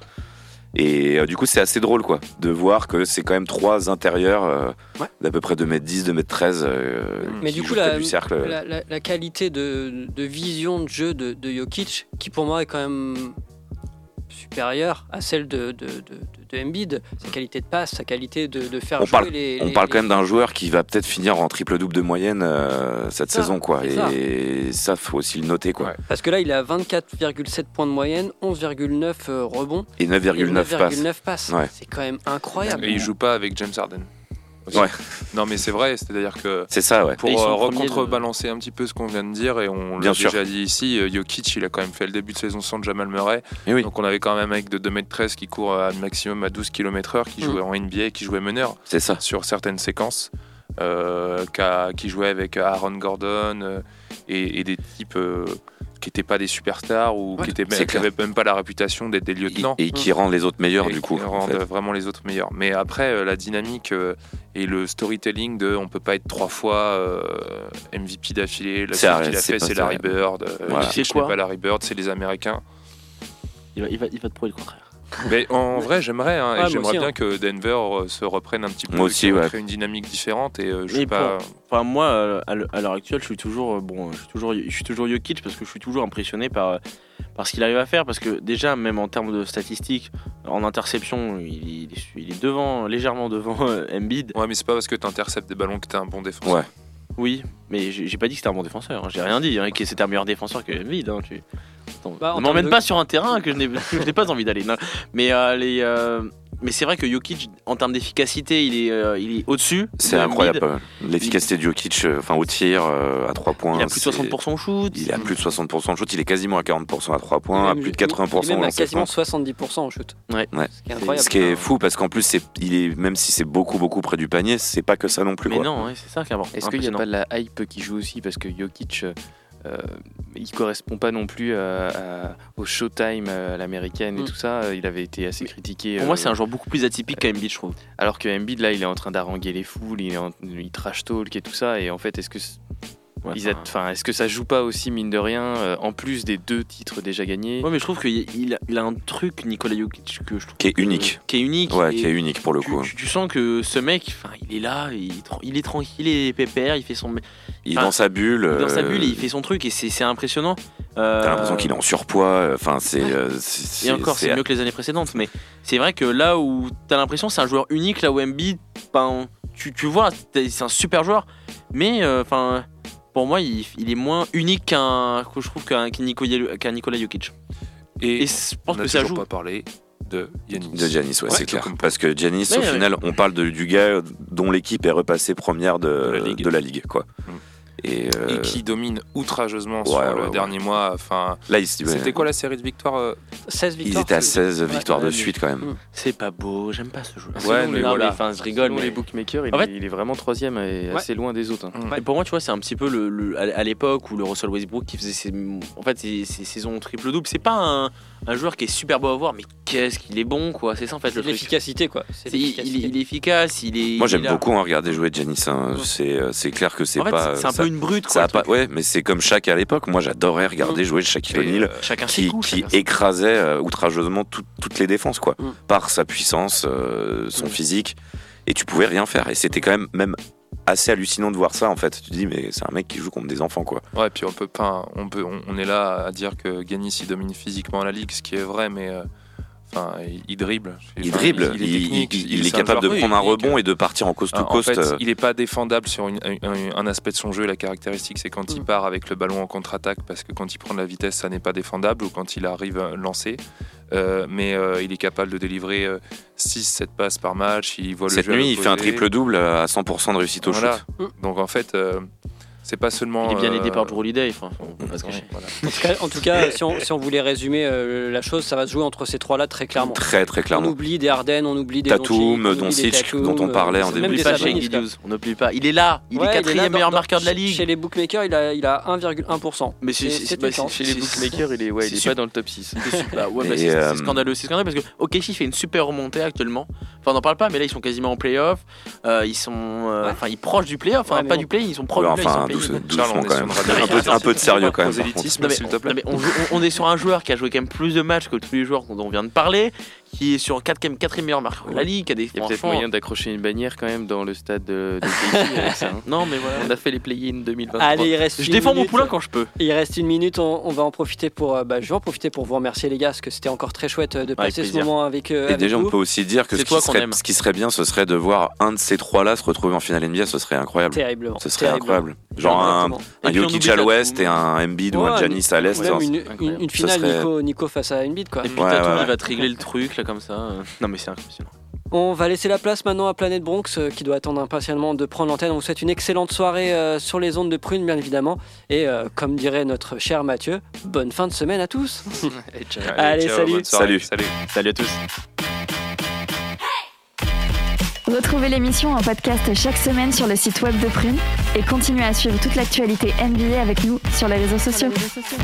G: Et euh, du coup, c'est assez drôle quoi de voir que c'est quand même trois intérieurs euh,
C: Ouais.
G: d'à peu près 2m10, 2m13 euh,
C: Mais
G: qui
C: du coup, la,
G: du cercle.
C: la, la- la qualité de, de vision de jeu de, de Jokic, qui pour moi est quand même supérieure à celle de, de, de, de- de Embiid, sa qualité de passe, sa qualité de, de faire
G: On
C: jouer
G: parle-
C: les.
G: On
C: les-
G: parle
C: les-
G: quand même d'un joueur qui va peut-être finir en triple double de moyenne euh, cette
C: Ça,
G: saison quoi.
C: c'est ça.
G: Et ça, faut aussi le noter quoi.
F: Ouais.
C: Parce que là, il a 24,7 points de moyenne, 11,9 euh, rebonds
G: Et
C: et
G: 9,9 passes.
C: 9,9 passes.
G: Ouais.
C: C'est quand même incroyable.
F: Et il joue pas avec James Harden. Aussi.
G: Ouais.
F: Non, mais c'est vrai, c'est-à-dire que
G: C'est ça ouais.
F: pour euh,
C: de-
F: recontrebalancer un petit peu ce qu'on vient de dire, et on l'a déjà dit ici, euh, Jokic, il a quand même fait le début de saison sans Jamal Murray.
G: Et oui.
F: Donc on avait quand même un mec de 2m13 qui court à un maximum à 12 km/h, qui
C: Mm.
F: jouait en NBA, qui jouait meneur
G: C'est ça.
F: sur certaines séquences, euh, qui jouait avec Aaron Gordon euh, et, et des types euh, qui n'étaient pas des superstars ou
C: Ouais,
F: qui n'avaient même pas la réputation d'être des lieutenants.
G: Et, et qui rend les autres meilleurs
F: Et
G: du coup.
F: qui
G: en
F: rendent
G: fait.
F: vraiment les autres meilleurs. Mais après, euh, la dynamique euh, et le storytelling de on peut pas être trois fois euh, MVP d'affilée. La
G: C'est
F: seule qu'il a fait, c'est. Larry Bird. Euh,
G: Voilà.
H: C'est quoi
F: pas Larry Bird, c'est les Américains.
H: Il va, il va, il va te prouver le contraire.
F: Mais en vrai, j'aimerais. hein,
C: moi
F: j'aimerais bien
C: hein.
F: que Denver euh, se reprenne un petit peu.
G: Moi aussi, ouais.
F: recrée une dynamique différente. Et euh, je sais pas.
H: pour- Enfin, moi, à l'heure actuelle, je suis toujours, euh, bon, je suis toujours, je suis toujours Jokic parce que je suis toujours impressionné par, par ce qu'il arrive à faire. Parce que déjà, même en termes de statistiques, en interception, il, il est, il est devant, légèrement devant euh, Embiid.
F: Ouais, mais c'est pas parce que tu interceptes des ballons que t'es un bon défenseur.
G: Ouais.
H: Oui, mais j'ai pas dit que c'était un bon défenseur. hein. J'ai rien dit. Hein, que c'était un meilleur défenseur que Embiid. Hein, tu...
C: Bah,
H: ne m'emmène
C: de-
H: pas sur un terrain que je n'ai pas envie d'aller. Mais euh, les, euh, mais c'est vrai que Jokic, en termes d'efficacité, il est, euh, il est au-dessus.
G: C'est incroyable. L'efficacité de Jokic, euh, enfin au tir, euh, à 3 points.
H: Il a plus de
G: c'est-
H: 60% au shoot.
G: Il est à plus de 60% de shoot, il est quasiment à 40% à 3 points, à plus de
C: il est
G: 80%
C: même
G: au
C: à quasiment
G: franc.
C: 70% en shoot.
H: Ouais.
G: Ouais.
C: Ce qui est incroyable.
G: Ce qui est fou parce qu'en plus, c'est, il est, même si c'est beaucoup, beaucoup près du panier, c'est pas que ça non plus.
H: Mais
G: quoi.
H: non, ouais, c'est ça qui est important.
E: Est-ce qu'il n'y a pas de la hype qui joue aussi Parce que Jokic, il correspond pas non plus à- à- au showtime à l'américaine et
C: Mm.
E: tout ça. Il avait été assez critiqué.
H: Pour
E: euh,
H: moi, c'est un joueur beaucoup plus atypique qu'Embiid, je trouve.
E: Alors que Embiid, là, il est en train d'haranguer les foules, il, est en- il trash talk et tout ça. Et en fait, est-ce que,
H: Ouais,
E: ils
H: enfin,
E: enfin, est-ce que ça joue pas aussi, mine de rien, euh, en plus des deux titres déjà gagnés
H: ouais, mais je trouve qu'il il a, il a un truc, Nikola Jokic, que je trouve
G: Qui est
H: que-
G: unique.
H: qui est unique.
G: Ouais, qui est unique pour le
H: tu,
G: coup.
H: tu- tu sens que ce mec, enfin, il est là, il, est il est tranquille et pépère, il fait son,
G: Il est dans sa bulle.
H: dans sa
G: euh,
H: bulle, et il fait son truc et c'est impressionnant.
G: T'as
H: Euh,
G: l'impression qu'il est en surpoids. euh, Enfin, c'est. euh,
H: Et encore, c'est mieux que les années précédentes. Mais c'est vrai que là où t'as l'impression que c'est un joueur unique, là où Embiid, ben, tu, tu vois, c'est un super joueur. Mais euh, enfin, pour moi, il, il est moins unique qu'un, que je trouve qu'un qu'un Nikola, Jokic.
F: Et,
H: Et je pense
F: on a
H: que ça
F: toujours
H: joue.
F: pas parlé de Yanis.
G: De Giannis, ouais,
F: Ouais,
G: c'est clair. Parce que Giannis,
H: Ouais,
G: au
H: ouais.
G: final, on parle de- du gars dont l'équipe est repassée première de,
F: De la Ligue.
G: de la ligue, quoi.
F: Mm.
G: Et, euh,
F: Et qui domine outrageusement
G: ouais,
F: sur
G: ouais,
F: le
G: ouais.
F: dernier mois. Enfin,
G: là, ils,
F: c'était quoi la série de victoires euh
C: 16
G: Ils
C: victoires.
G: étaient à
C: c'est-
G: 16
C: Ouais,
G: victoires de suite quand même.
H: C'est pas beau, j'aime pas ce joueur.
F: Ouais, mais voilà.
H: enfin, je rigole.
E: Selon
H: mais-
E: les bookmakers, il,
H: En
E: est,
H: fait-
E: il est vraiment troisième et
C: Ouais.
E: assez loin des autres. hein.
F: Mm.
H: Et pour moi, tu vois, c'est un petit peu le, le- à l'époque où le Russell Westbrook qui faisait ses, en fait, ses, ses saisons triple double. C'est pas un, un joueur qui est super beau à voir, mais qu'est-ce qu'il est bon, quoi. C'est ça en fait
C: C'est
H: le truc.
C: l'efficacité, quoi. C'est
H: C'est-
C: de
H: il,
C: l'efficacité.
H: il est, il est efficace, il est.
G: Moi, j'aime beaucoup hein, regarder jouer Giannis. hein. C'est euh, c'est clair que c'est
H: En fait,
G: pas.
H: c'est- c'est un
G: ça-
H: peu une brute,
G: ça
H: quoi.
G: a
H: le
G: pas,
H: truc.
G: ouais, mais c'est comme Shaq à l'époque. Moi, j'adorais regarder jouer Shaquille
F: et,
G: O'Neal,
F: euh,
H: Chacun ses
G: qui,
H: coups.
G: qui
H: chacun ses-
G: écrasait euh, outrageusement tout- toutes les défenses, quoi,
C: Mm.
G: par sa puissance, euh, son
C: Mm.
G: physique, et tu pouvais rien faire. Et c'était quand même même assez hallucinant de voir ça, en fait. Tu te dis, mais c'est un mec qui joue contre des enfants, quoi.
F: Ouais, puis on peut pas, on peut, on, on est là à dire que Giannis il domine physiquement la ligue, ce qui est vrai, mais euh, enfin, il, dribble.
G: Il
F: Enfin,
G: dribble,
F: il, est
G: il,
F: technique,
G: il- il est
F: c'est un
G: capable de prendre un rebond et de partir en coast to
F: Ah, En
G: coast.
F: fait,
G: euh,
F: il est pas défendable sur une- un, un aspect de son jeu. La caractéristique, c'est quand il
C: Mm.
F: part avec le ballon en contre-attaque, parce que quand il prend de la vitesse, ça n'est pas défendable, ou quand il arrive à lancer. Euh, mais euh, il est capable de délivrer 6-7 passes par match. Il voit le
G: Cette
F: jeu
G: nuit, il fait un triple-double à 100% de réussite au
F: Voilà.
G: shoot.
F: Donc en fait, euh, c'est pas seulement.
H: Il est bien
F: euh,
H: aidé par Drew Holiday, enfin, on peut pas se
F: ouais,
H: cacher.
F: voilà.
C: En tout cas, en tout cas, si, on, si on voulait résumer euh, la chose, ça va se jouer entre ces trois-là très clairement.
G: Très, très
C: On
G: clairement.
C: oublie des Harden, on oublie des
G: Tatum,
C: Doncic, on oublie des
G: Doncic,
C: Tatum,
G: dont on parlait en
C: euh,
G: début
H: pas. Gilgeous, on n'oublie pas. Il est là, il
C: Ouais,
H: est quatrième meilleur
C: dans-
H: marqueur de la ligue.
C: Chez les bookmakers, il a, il a 1,1%.
H: Mais bah.
E: Chez les bookmakers, il est, ouais, il
G: C'est
E: est
G: sûr.
E: pas dans le top 6.
H: Bah ouais, bah
G: Et,
H: c'est c'est
G: euh,
H: scandaleux, c'est scandaleux parce que OKC fait une super remontée actuellement. Enfin, on n'en parle pas, mais là ils sont quasiment en playoff. Euh, ils sont, euh, enfin, ils proches du playoff. Enfin, pas du play, ils sont proches du play.
G: Doucement quand même. Un peu, un peu de sérieux quand même.
H: Non, mais, on- on est sur un joueur qui a joué quand même plus de matchs que tous les joueurs dont on vient de parler, qui est sur 4 quatrième meilleur marqueur de la ligue, qui a des
E: Il y a peut-être moyen d'accrocher une bannière quand même dans le stade de, de avec ça. hein.
H: Non, mais voilà.
E: On a fait les play-in 2023.
C: Allez, il reste
H: Je défends mon poulain quand je peux.
C: Il reste une minute, on, on va en profiter pour, euh, bah, je vais en profiter pour vous remercier les gars, parce que c'était encore très chouette euh, de passer ce moment avec, euh,
G: Et
C: avec
G: déjà,
C: vous.
G: on peut aussi dire que ce qui, serait,
H: aime.
G: ce qui serait bien, ce serait de voir un de ces trois-là se retrouver en finale NBA. Ce serait incroyable.
C: Terriblement.
G: Ce serait
C: terriblement.
G: incroyable. Genre un,
C: Exactement.
G: un Jokic à l'ouest et un Embiid ou un Giannis à l'est. Hein.
C: une, finale
G: serait-
C: Nico, Nico face à Embiid quoi.
H: Et puis
G: Ouais,
H: Tatum,
G: ouais, ouais.
H: il va te régler le truc là comme ça. euh. Non, mais c'est impressionnant.
C: On va laisser la place maintenant à Planète Bronx euh, qui doit attendre impatiemment de prendre l'antenne. On vous souhaite une excellente soirée euh, sur les ondes de Prune bien évidemment. Et euh, comme dirait notre cher Mathieu, bonne fin de semaine à tous.
E: Et ciao.
C: Allez,
F: ciao,
C: salut.
G: Salut.
F: Salut.
H: Salut à tous.
B: Retrouvez l'émission en podcast chaque semaine sur le site web de Prune et continuez à suivre toute l'actualité NBA avec nous sur les réseaux sociaux.
K: Sur les réseaux sociaux.